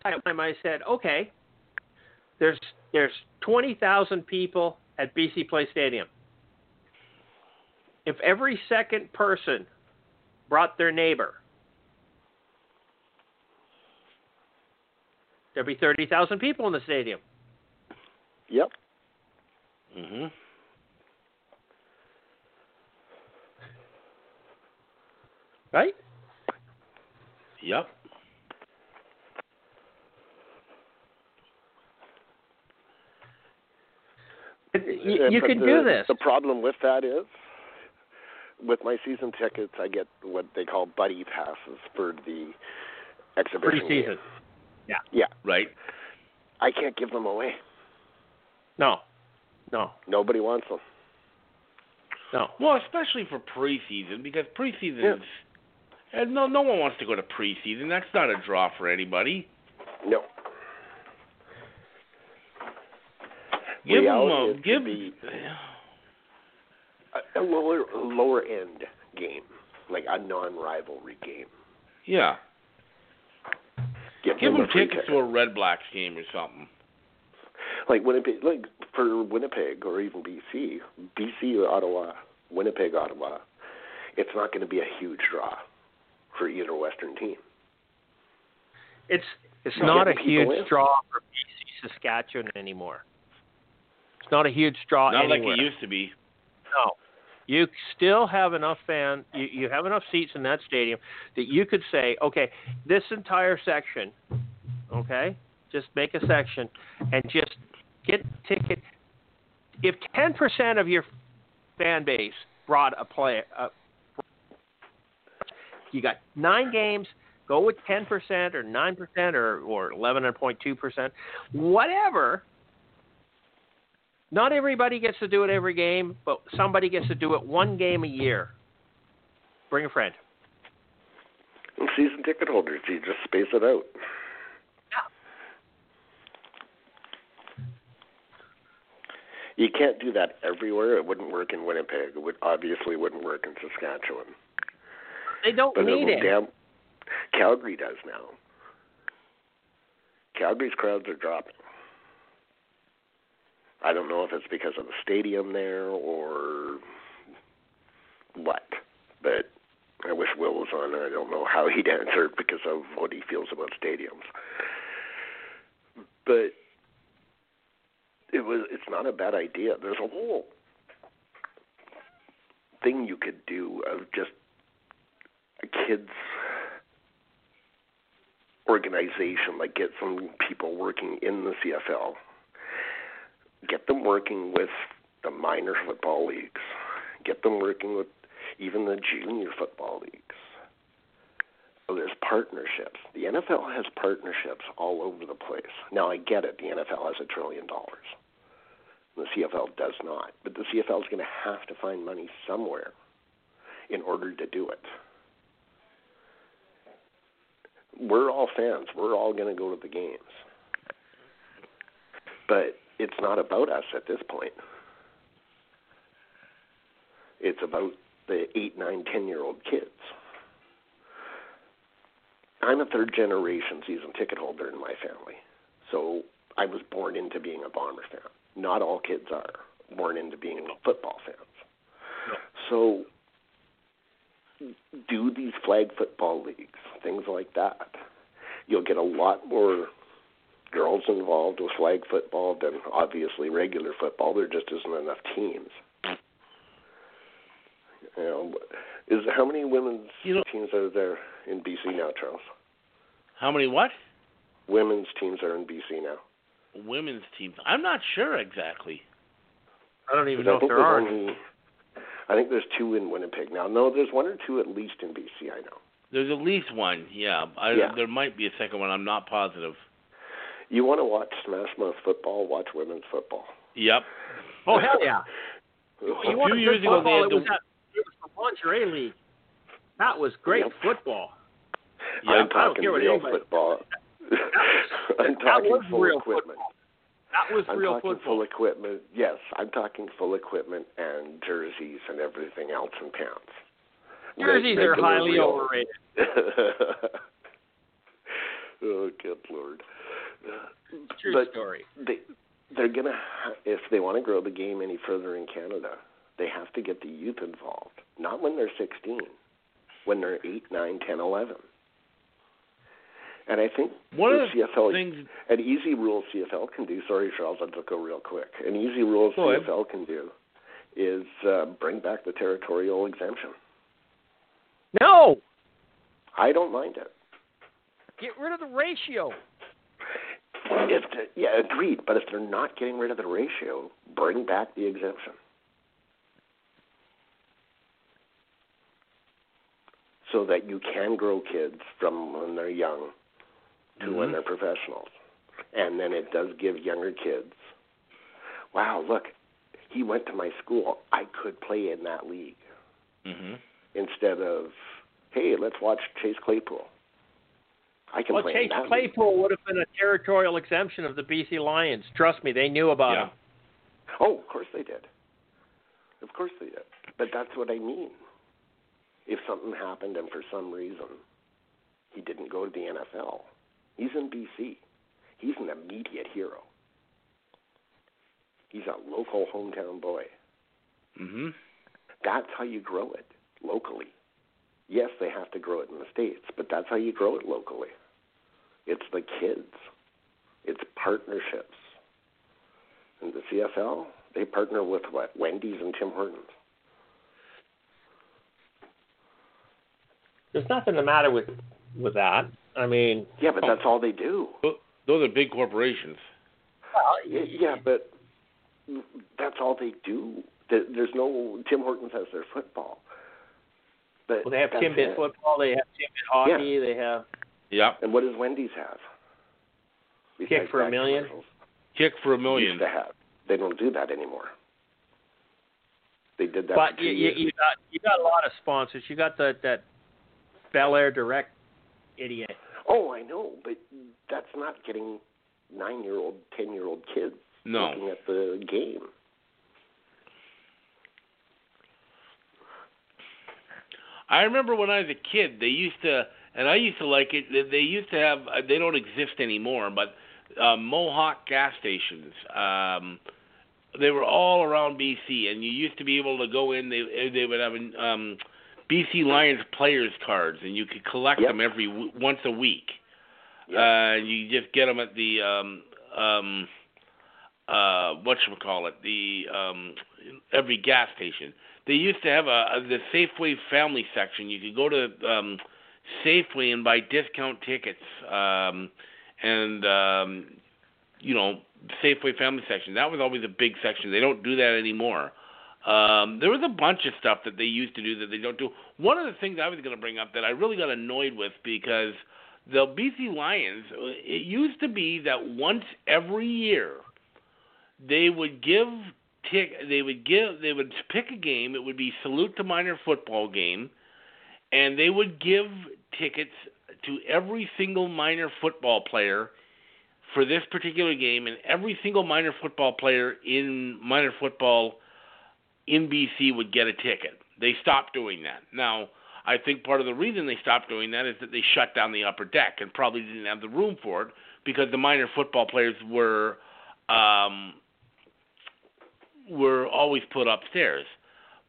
Time I said, okay, there's there's twenty thousand people at BC Place Stadium. If every second person brought their neighbor, there'd be thirty thousand people in the stadium. Yep. hmm Right? Yep. You, you but can the, do this. The problem with that is, with my season tickets, I get what they call buddy passes for the exhibition. Preseason. game. Yeah. Yeah. Right. I can't give them away. No. No. Nobody wants them. No. Well, especially for preseason because preseason Yeah. is. And no, no one wants to go to preseason. That's not a draw for anybody. No. Give Reality them a, give. be- A, a lower lower end game, like a non-rivalry game. Yeah. Give, Give them them a tickets to a Red Blacks game or something. like Winnipeg, like for Winnipeg or even BC, BC or Ottawa, Winnipeg, Ottawa. It's not going to be a huge draw for either Western team. It's it's not a huge in. draw for BC Saskatchewan anymore. It's not a huge draw Not anywhere. like it used to be. No. You still have enough fan you, you have enough seats in that stadium that you could say, okay, this entire section, okay, just make a section and just get ticket if ten percent of your fan base brought a play uh, you got nine games, go with ten percent or nine percent or or eleven point two percent, whatever. Not everybody gets to do it every game, but somebody gets to do it one game a year. Bring a friend. And season ticket holders, you just space it out. Yeah. You can't do that everywhere. It wouldn't work in Winnipeg. It would obviously wouldn't work in Saskatchewan. They don't But need it'll it. damn Calgary does now. Calgary's crowds are dropping. I don't know if it's because of the stadium there or what, but I wish Will was on. I don't know how he'd answer because of what he feels about stadiums. But it was it's not a bad idea. There's a whole thing you could do of just a kids organization, like get some people working in the CFL, get them working with the minor football leagues, get them working with even the junior football leagues. So there's partnerships. The NFL has partnerships all over the place. Now I get it. The NFL has a trillion dollars. The CFL does not. But the CFL is going to have to find money somewhere in order to do it we're all fans. We're all going to go to the games. But it's not about us at this point. It's about the eight, nine, ten year old kids. I'm a third generation season ticket holder in my family. So I was born into being a Bomber fan. Not all kids are born into being football fans. So do these flag football leagues, things like that. You'll get a lot more girls involved with flag football than obviously regular football. There just isn't enough teams. You know, is how many women's You know- teams are there in BC now, Charles? How many what? Women's teams are in BC now. Women's teams. I'm not sure exactly. I don't even know if there are. only, I think there's two in Winnipeg now. No, there's one or two at least in BC. I know. There's at least one. Yeah. I, Yeah. There might be a second one. I'm not positive. You want to watch Smash Mouth football? Watch women's football. Yep. Oh hell yeah! You want few years ago, they football, had it was the- that it was the lingerie league. That was great Yep. football. Yep. I'm I don't talking care what real anybody- football. I'm that talking was full real equipment. football. That was I'm real talking football. full equipment. Yes, I'm talking full equipment and jerseys and everything else and pants. Jerseys Reg- are regular highly real. overrated. oh, good lord! True but story. they they're gonna ha- if they want to grow the game any further in Canada, they have to get the youth involved. Not when they're 16, when they're 8, 9, 10, 11. And I think One of the CFL things. an easy rule CFL can do. Sorry, Charles, I'll just go real quick. An easy rule ahead. CFL can do is uh, bring back the territorial exemption. No, I don't mind it. get rid of the ratio. If yeah, agreed. But if they're not getting rid of the ratio, bring back the exemption. So that you can grow kids from when they're young to when Mhm. they're professionals. And then it does give younger kids, wow, look, he went to my school. I could play in that league. hmm Instead of, hey, let's watch Chase Claypool. I can Well, play Chase in league. Claypool would have been a territorial exemption of the BC Lions. Trust me, they knew about Yeah. him. Oh, of course they did. Of course they did. But that's what I mean. If something happened and for some reason he didn't go to the NFL, he's in BC. He's an immediate hero. He's a local hometown boy. hmm That's how you grow it locally. Yes, they have to grow it in the States, but that's how you grow it locally. It's the kids, it's partnerships. And the CFL, they partner with what? Wendy's and Tim Hortons. There's nothing the matter with with that. I mean, Yeah, but oh. that's all they do. Those are big corporations. Y- Yeah, but that's all they do. There's no Tim Hortons has their football. But well, they have that's Timbit football, they have Timbit hockey, they have Yep. And what does Wendy's have? Kick for a million? Kick for a million. Used million. to have. They don't do that anymore. They did that. But for you, two you, years. you got you got a lot of sponsors. You got the that Bel Air Direct idiot. Oh, I know, but that's not getting nine-year-old, ten-year-old kids No. looking at the game. I remember when I was a kid, they used to, and I used to like it. they- used to have. uh, They don't exist anymore, but uh, Mohawk gas stations. Um, they were all around BC, and you used to be able to go in. They they would have um, BC Lions players cards, and you could collect Yep. them every once a week. Yep. Uh, you just get them at the um, um, uh, what should we call it? The um, every gas station. They used to have a, a the Safeway family section. You could go to um, Safeway and buy discount tickets, um, and um, you know Safeway family section. That was always a big section. They don't do that anymore. Um, there was a bunch of stuff that they used to do that they don't do. One of the things I was going to bring up that I really got annoyed with because the BC Lions, it used to be that once every year they would give tick they would give they would pick a game it would be salute to minor football game and they would give tickets to every single minor football player for this particular game and every single minor football player in minor football in BC would get a ticket. They stopped doing that. Now I think part of the reason they stopped doing that is that they shut down the upper deck and probably didn't have the room for it because the minor football players were um, were always put upstairs.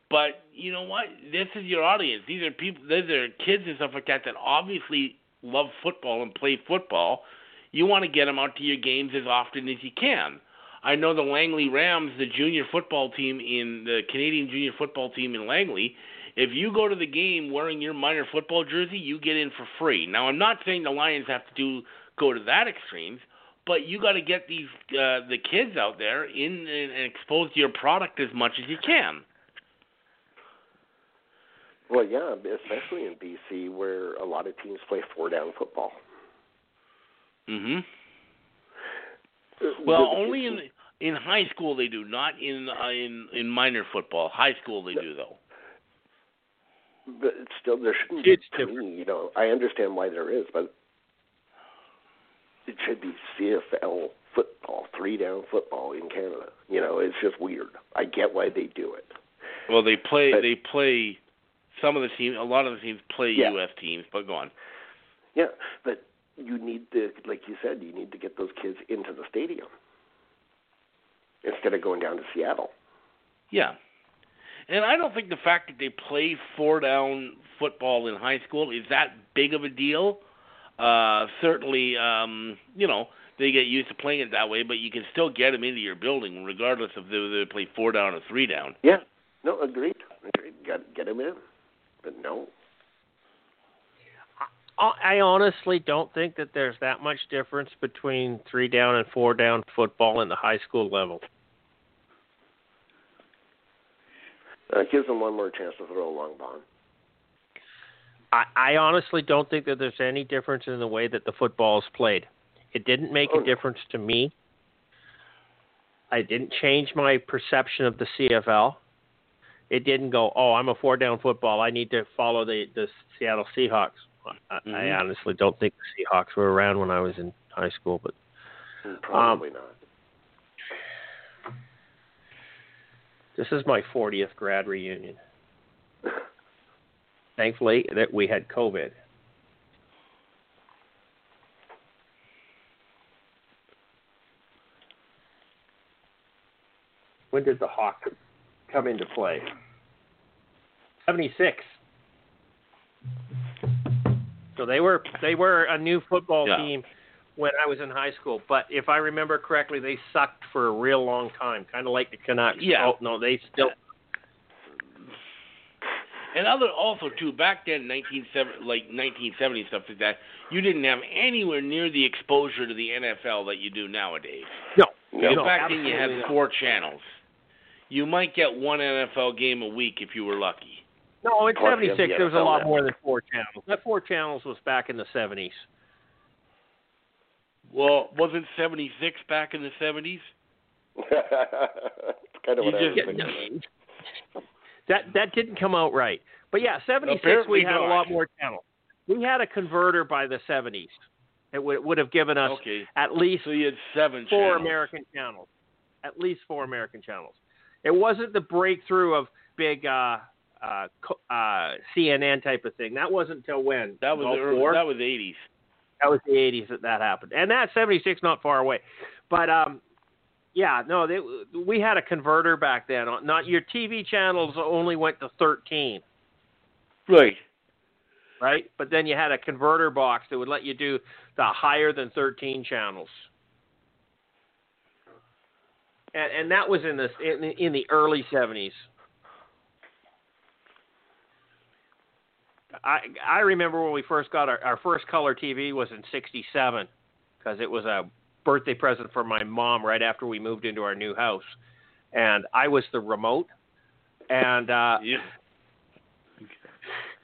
But you know what? This is your audience. These are people. These are kids and stuff like that that obviously love football and play football. You want to get them out to your games as often as you can. I know the Langley Rams, the junior football team in the Canadian junior football team in Langley. If you go to the game wearing your minor football jersey, you get in for free. Now, I'm not saying the Lions have to do go to that extremes, but you got to get these uh, the kids out there in and, and expose to your product as much as you can. Well, yeah, especially in BC where a lot of teams play four-down football. Mhm. Well, the- only in in high school they do, not in uh, in in minor football. High school they do though. But still, there shouldn't It's be. To me, you know, I understand why there is, but it should be CFL football, three-down football in Canada. You know, it's just weird. I get why they do it. Well, they play But- they play some of the teams. A lot of the teams play Yeah. U.S. teams, but go on. Yeah, but you need to, like you said, you need to get those kids into the stadium instead of going down to Seattle. Yeah. And I don't think the fact that they play four down football in high school is that big of a deal. Uh, certainly, um, you know, they get used to playing it that way, but you can still get them into your building regardless of whether they play four down or three down. Yeah, no, agreed. Agreed. Got get them in, but no. I I honestly don't think that there's that much difference between three down and four down football in the high school level. Uh, gives them one more chance to throw a long bomb. I, I honestly don't think that there's any difference in the way that the football is played. It didn't make Oh, a difference to me. I didn't change my perception of the CFL. It didn't go, oh, I'm a four down football. I need to follow the the Seattle Seahawks. I, I Mhm. honestly don't think the Seahawks were around when I was in high school, but Mm, Probably not. this is my 40th grad reunion. Thankfully, that we had COVID. When did the Hawk come into play? 76. So they were they were a new football Yeah. team when I was in high school. But if I remember correctly, they sucked for a real long time, kind of like the Canucks. Yeah. Oh no, they still And other also too back then, nineteen seven like nineteen seventy stuff like that. You didn't have anywhere near the exposure to the NFL that you do nowadays. no. No. In no, fact, then you had absolutely not. four channels. You might get one NFL game a week if you were lucky. No, in Plus, you have '76 the there was a lot more than four channels. That four channels was back in the '70s. Well, wasn't seventy six back in the seventies? it's kind of You what I was just- thinking. That that didn't come out right. But yeah, '76 we had a lot more channels. we had a converter by the 70s. It would, would have given us Okay. at least So you had seven four channels. American channels. At least four American channels. It wasn't the breakthrough of big uh, uh, uh, CNN type of thing. That wasn't until when? That was the early, four? that was 80s. that was the 80s that that happened, and that 76 not far away. But um, yeah, no, they, we had a converter back then. Uh, not your TV channels only went to 13, Right. right? But then you had a converter box that would let you do the higher than 13 channels. And, and that was in the in, the- in the early 70s. I I remember when we first got our, our first color TV was in '67 because it was a birthday present for my mom right after we moved into our new house, and I was the remote, and uh, Yeah.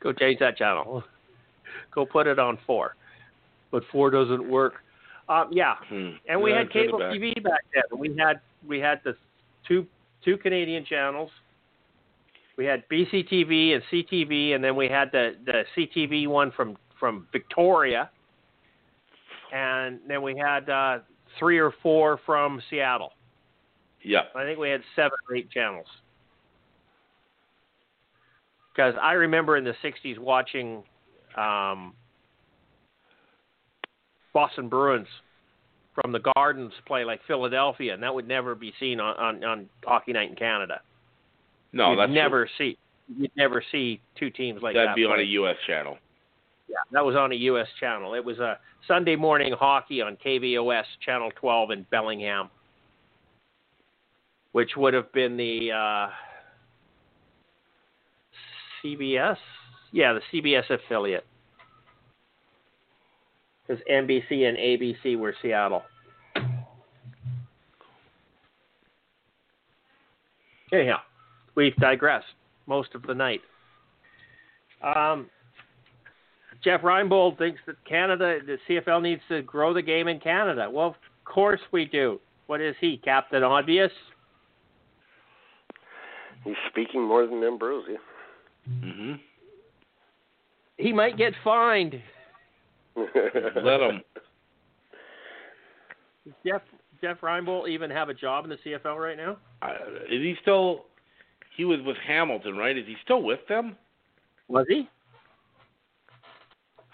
go change that channel, go put it on four, but four doesn't work. Um, yeah, Hmm. and we Yeah, had cable back. TV back then. We had we had the two two Canadian channels. We had BCTV and CTV, and then we had the the CTV one from from Victoria, and then we had uh, three or four from Seattle. Yeah. I think we had seven or eight channels. Because I remember in the '60s watching um, Boston Bruins from the Gardens play like Philadelphia, and that would never be seen on on, on Hockey Night in Canada. No, you'd that's never see you'd never see two teams like that'd that. be on a U.S. channel. Yeah, that was on a U.S. channel. It was a Sunday morning hockey on KVOS Channel 12 in Bellingham, which would have been the uh, CBS. Yeah, the CBS affiliate. Because NBC and ABC were Seattle. Anyhow, we've digressed most of the night. Um, Jeff Reinebold thinks that Canada, the CFL needs to grow the game in Canada. Well, of course we do. What is he, Captain Obvious? He's speaking more than Ambrosie. hmm He might get fined. Let him. Does Jeff Jeff Reinebold even have a job in the CFL right now? Uh, is he still? He was with Hamilton, right? Is he still with them? Was he?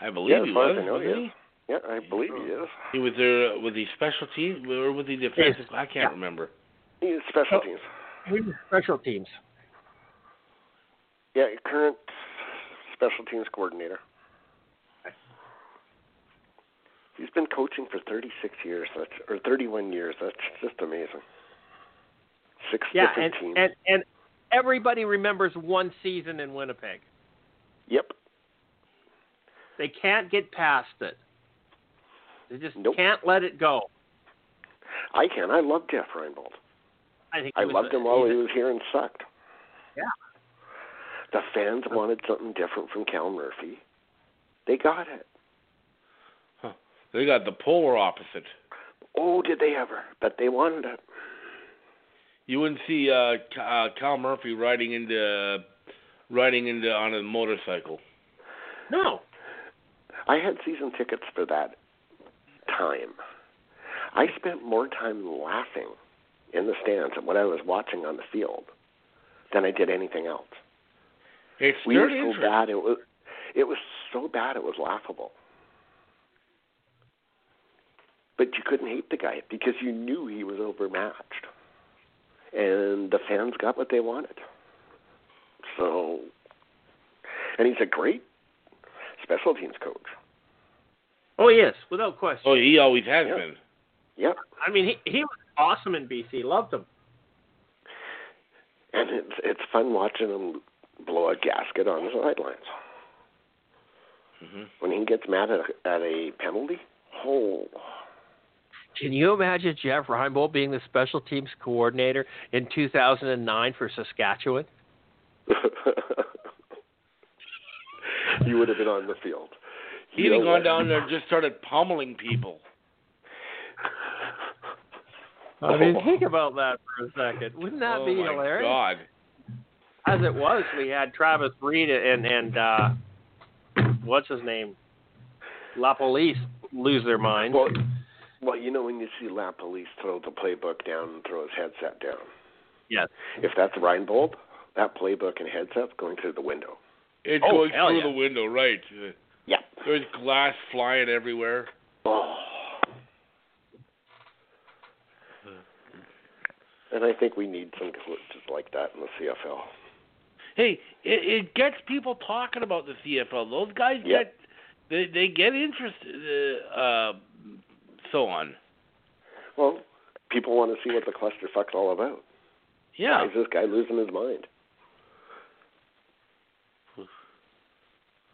I believe Yeah, he was. as I know, wasn't yeah. he? Yeah, I believe he is. He was there. Uh, was he special team or was he defensive? I can't Yeah. remember. He's special Oh. teams. He was special teams. Yeah, current special teams coordinator. He's been coaching for 36 years, that's, or 31 years. That's just amazing. Six Yeah, different and, teams. and and everybody remembers one season in Winnipeg. yep. They can't get past it. They just Nope. can't let it go. I can. I love Jeff Reinebold. I think I loved a- him while he was here and sucked. Yeah. The fans wanted something different from Cal Murphy. They got it. They got the polar opposite. Oh, did they ever? But they wanted it. You wouldn't see uh, uh, Cal Murphy riding into riding into on a motorcycle. No. I had season tickets for that time. I spent more time laughing in the stands at what I was watching on the field than I did anything else. It's We were so interest. bad it was it was so bad it was laughable. But you couldn't hate the guy because you knew he was overmatched. And the fans got what they wanted. So and he's a great special teams coach. Oh, yes, without question. Oh, he always has Yeah. been. Yep. I mean, he he was awesome in BC. Loved him. And it's it's fun watching him blow a gasket on the sidelines. hmm When he gets mad at a, at a penalty, oh, Can you imagine Jeff Reinebold being the special teams coordinator in 2009 for Saskatchewan? he would have been on the field. He'd have gone down there and just started pummeling people. I mean, think about that for a second. Wouldn't that oh be my hilarious? God. As it was, we had Travis Reed and and uh, what's his name, LaPolice lose their mind. Well, well, you know when you see LaPolice throw the playbook down and throw his headset down. Yes. If that's Reinebold, that playbook and headset's going through the window. It's Oh, going through yeah. the window, right? Yeah. There's glass flying everywhere. Oh. And I think we need some glitches like that in the CFL. Hey, it, it gets people talking about the CFL. Those guys Yeah. get they they get interested, uh, uh, so on. Well, people want to see what the clusterfuck's all about. Yeah. Why is this guy losing his mind?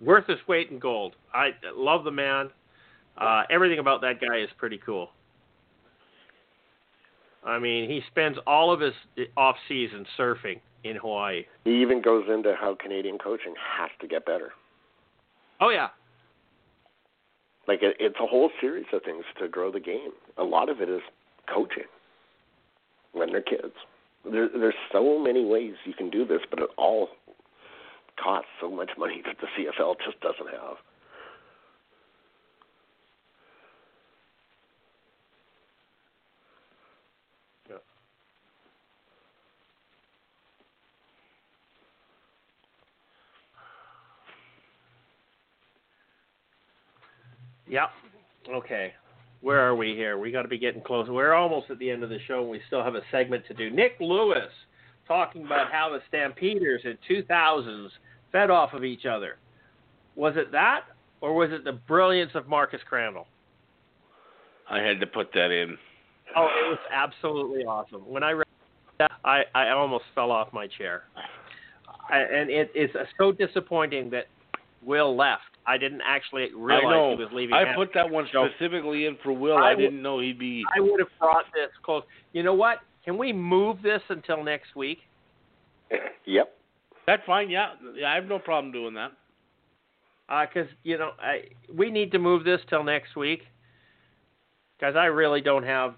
Worth his weight in gold. I love the man. Uh, everything about that guy is pretty cool. I mean, he spends all of his off season surfing in Hawaii. He even goes into how Canadian coaching has to get better. Oh yeah, Like it, it's a whole series of things to grow the game. A lot of it is coaching when they're kids. There, there's so many ways you can do this, but it all costs so much money that the CFL just doesn't have. Yep. Okay. Where are we here? We got to be getting close. We're almost at the end of the show, and we still have a segment to do. Nik Lewis talking about how the Stampeders in 2000s fed off of each other. Was it that, or was it the brilliance of Marcus Crandell? I had to put that in. Oh, it was absolutely awesome. When I read that, I, I almost fell off my chair. I, and it, it's so disappointing that Will left. I didn't actually realize I he was leaving. I put that one specifically in for Will. I didn't know he'd be. I would have brought this close. You know what? Can we move this until next week? yep. That's fine. Yeah, I have no problem doing that. Because you know, I, we need to move this till next week. Because I really don't have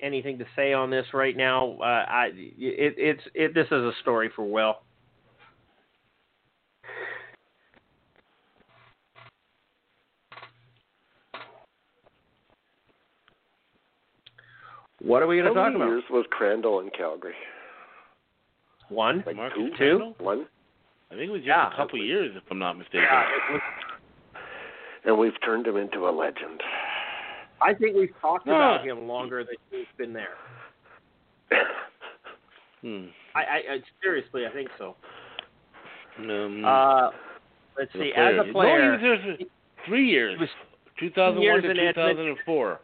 anything to say on this right now. Uh, I it, it's it. This is a story for Will. What are we going How to talk many about? years was Crandell in Calgary? One, Like Marcus two? Crandell? One? I think it was just Yeah. a couple of years, if I'm not mistaken. Yeah, it was- And we've turned him into a legend. I think we've talked Yeah. about him longer than he's been there. Hmm. I, I, I seriously, I think so. Um, Uh, let's see. player. As a player, no, he was there for three years. he was 2001 years to in Edmonton. 2004.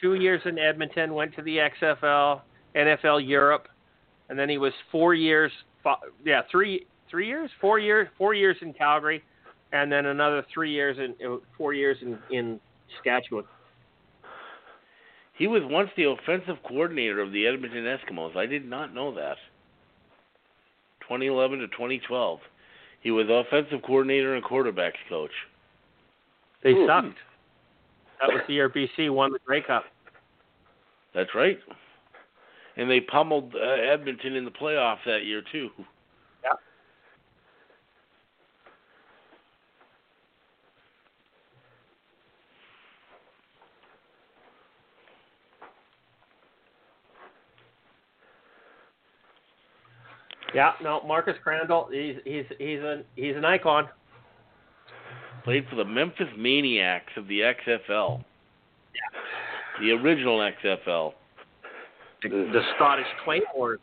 Two years in Edmonton, went to the XFL, NFL Europe, and then he was four years. Fo- yeah, three three years, four years, four years in Calgary, and then another three years in four years in in Saskatchewan. He was once the offensive coordinator of the Edmonton Eskimos. I did not know that. 2011 to 2012. He was offensive coordinator and quarterbacks coach. They Ooh. sucked. That was the year BC won the Grey Cup. That's right. And they pummeled uh, Edmonton in the playoffs that year too. Yeah. Yeah, no, Marcus Crandell, he's he's he's an he's an icon. Played for the Memphis Maniax of the XFL. The original XFL. The, the Scottish Claymore.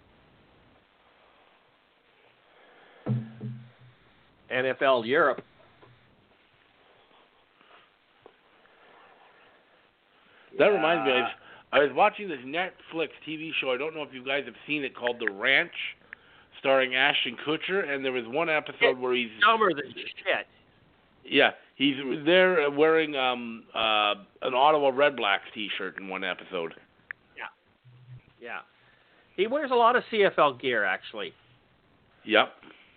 NFL Europe. That reminds me, I was, I was watching this Netflix TV show. I don't know if you guys have seen it called The Ranch, starring Ashton Kutcher. And there was one episode where he's Dumber than shit. Yeah he's there wearing um uh an Ottawa Red Blacks T-shirt in one episode. Yeah. Yeah. He wears a lot of CFL gear, actually. Yep.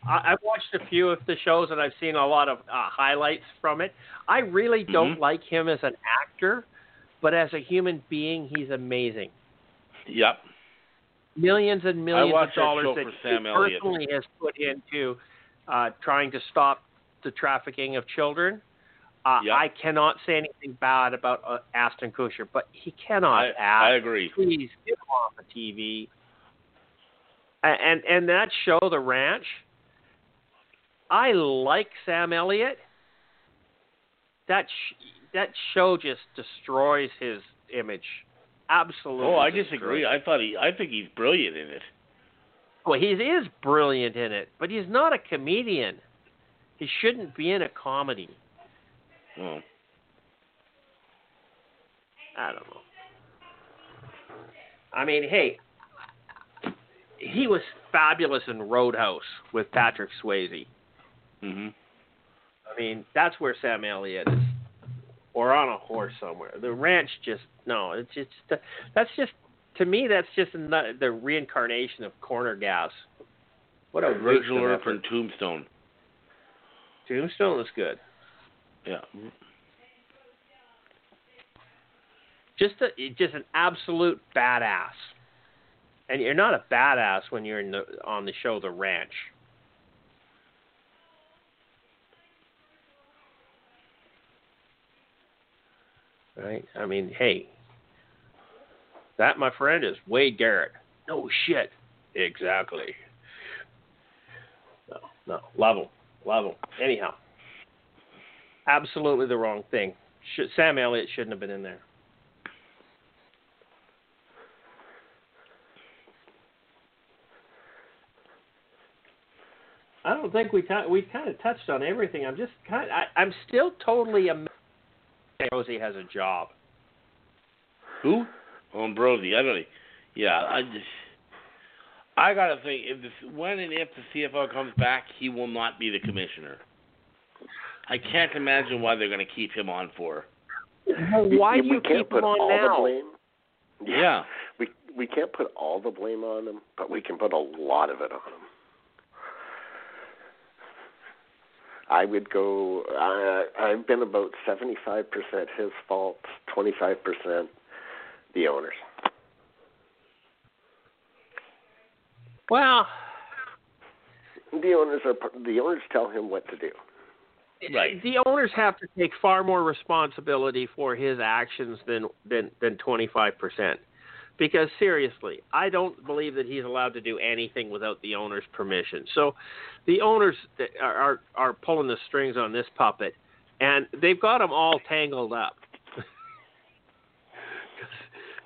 I, I've watched a few of the shows and I've seen a lot of uh, highlights from it. I really don't Mhm. like him as an actor, but as a human being, he's amazing. Yep. Millions and millions of dollars that for he Sam Elliott. personally has put into uh, trying to stop the trafficking of children. Uh, Yeah. I cannot say anything bad about uh, Ashton Kutcher, but he cannot I, act. I agree. Please get him off the TV. A- And and that show, The Ranch. I like Sam Elliott. That sh- that show just destroys his image. Absolutely. Oh, I disagree. I thought he. I think he's brilliant in it. Well, he is brilliant in it, but he's not a comedian. He shouldn't be in a comedy. Oh. I don't know. I mean, hey, he was fabulous in Roadhouse with Patrick Swayze. Mm-hmm. I mean, that's where Sam Elliott is, or on a horse somewhere. The ranch just no. It's just that's just to me that's just ano- the reincarnation of corner gas. What a waste Virgil of Earp effort. and Tombstone. Tombstone is good. Yeah. Just a, just an absolute badass. And you're not a badass when you're in the, on the show The Ranch. Right? I mean, hey, that, my friend, is Wade Garrett. No shit. Exactly. No, no. Love him. Love him. Anyhow, absolutely the wrong thing. Should, Sam Elliott shouldn't have been in there. I don't think we t- we kind of touched on everything. I'm just kind. I, I'm still totally amazed. Rosie has a job. Who? Oh, Ambrosie. I don't. know. Yeah, I just. I gotta think if this when and if the CFO comes back, he will not be the commissioner. I can't imagine why they're gonna keep him on for. Well, why we, do you keep him on all now? the blame. Yeah. we we can't put all the blame on him, but we can put a lot of it on him. I would go. Uh, I've been about seventy-five percent his fault, twenty-five percent the owners. Well, The owners are the owners tell him what to do. Right. the owners have to take far more responsibility for his actions than than than 25%. Because seriously, I don't believe that he's allowed to do anything without the owner's permission. So, the owners that are are, are pulling the strings on this puppet, and they've got him all tangled up.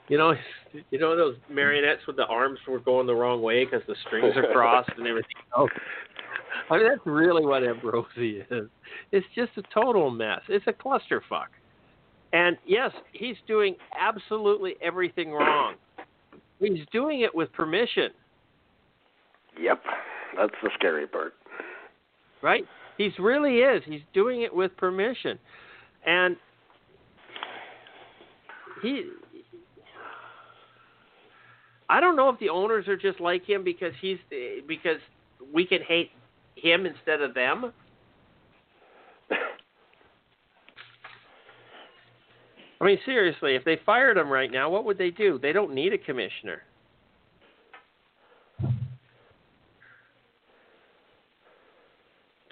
You know, you know those marionettes with the arms were going the wrong way because the strings are crossed and everything else. I mean, that's really what Ambrosie is. It's just a total mess. It's a clusterfuck. And yes, he's doing absolutely everything wrong. He's doing it with permission, Yep, that's the scary part. right? He's really is. He's doing it with permission. And he I don't know if the owners are just like him because he's because we can hate him instead of them. I mean, seriously, if they fired him right now, what would they do? They don't need a commissioner.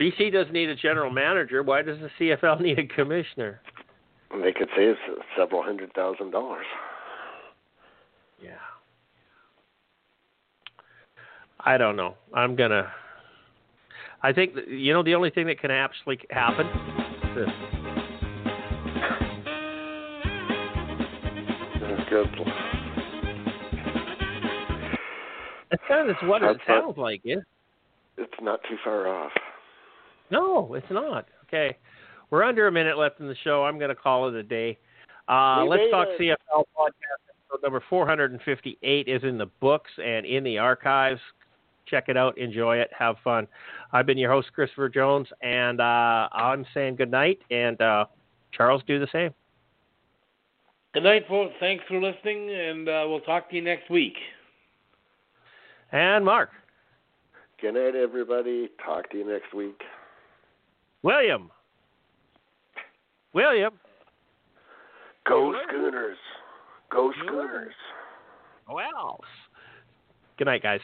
BC doesn't need a general manager. Why does the CFL need a commissioner? They could save several hundred thousand dollars. Yeah. I don't know. I'm gonna. I think you know the only thing that can actually happen. This. Good. That's kind of what it That's what- sounds like. Is It's not too far off. no, it's not. Okay, we're under a minute left in the show. I'm going to call it a day. Uh, let's talk it. CFL podcast. Episode number 458 is in the books and in the archives. Check it out, enjoy it, have fun. I've been your host, Christopher Jones, and uh, I'm saying good night. And uh, Charles, do the same. Good night, folks. Thanks for listening, and uh, we'll talk to you next week. And Mark, Good night, everybody. Talk to you next week. William, William. Go Schooners. Go Schooners. Well, good night, guys.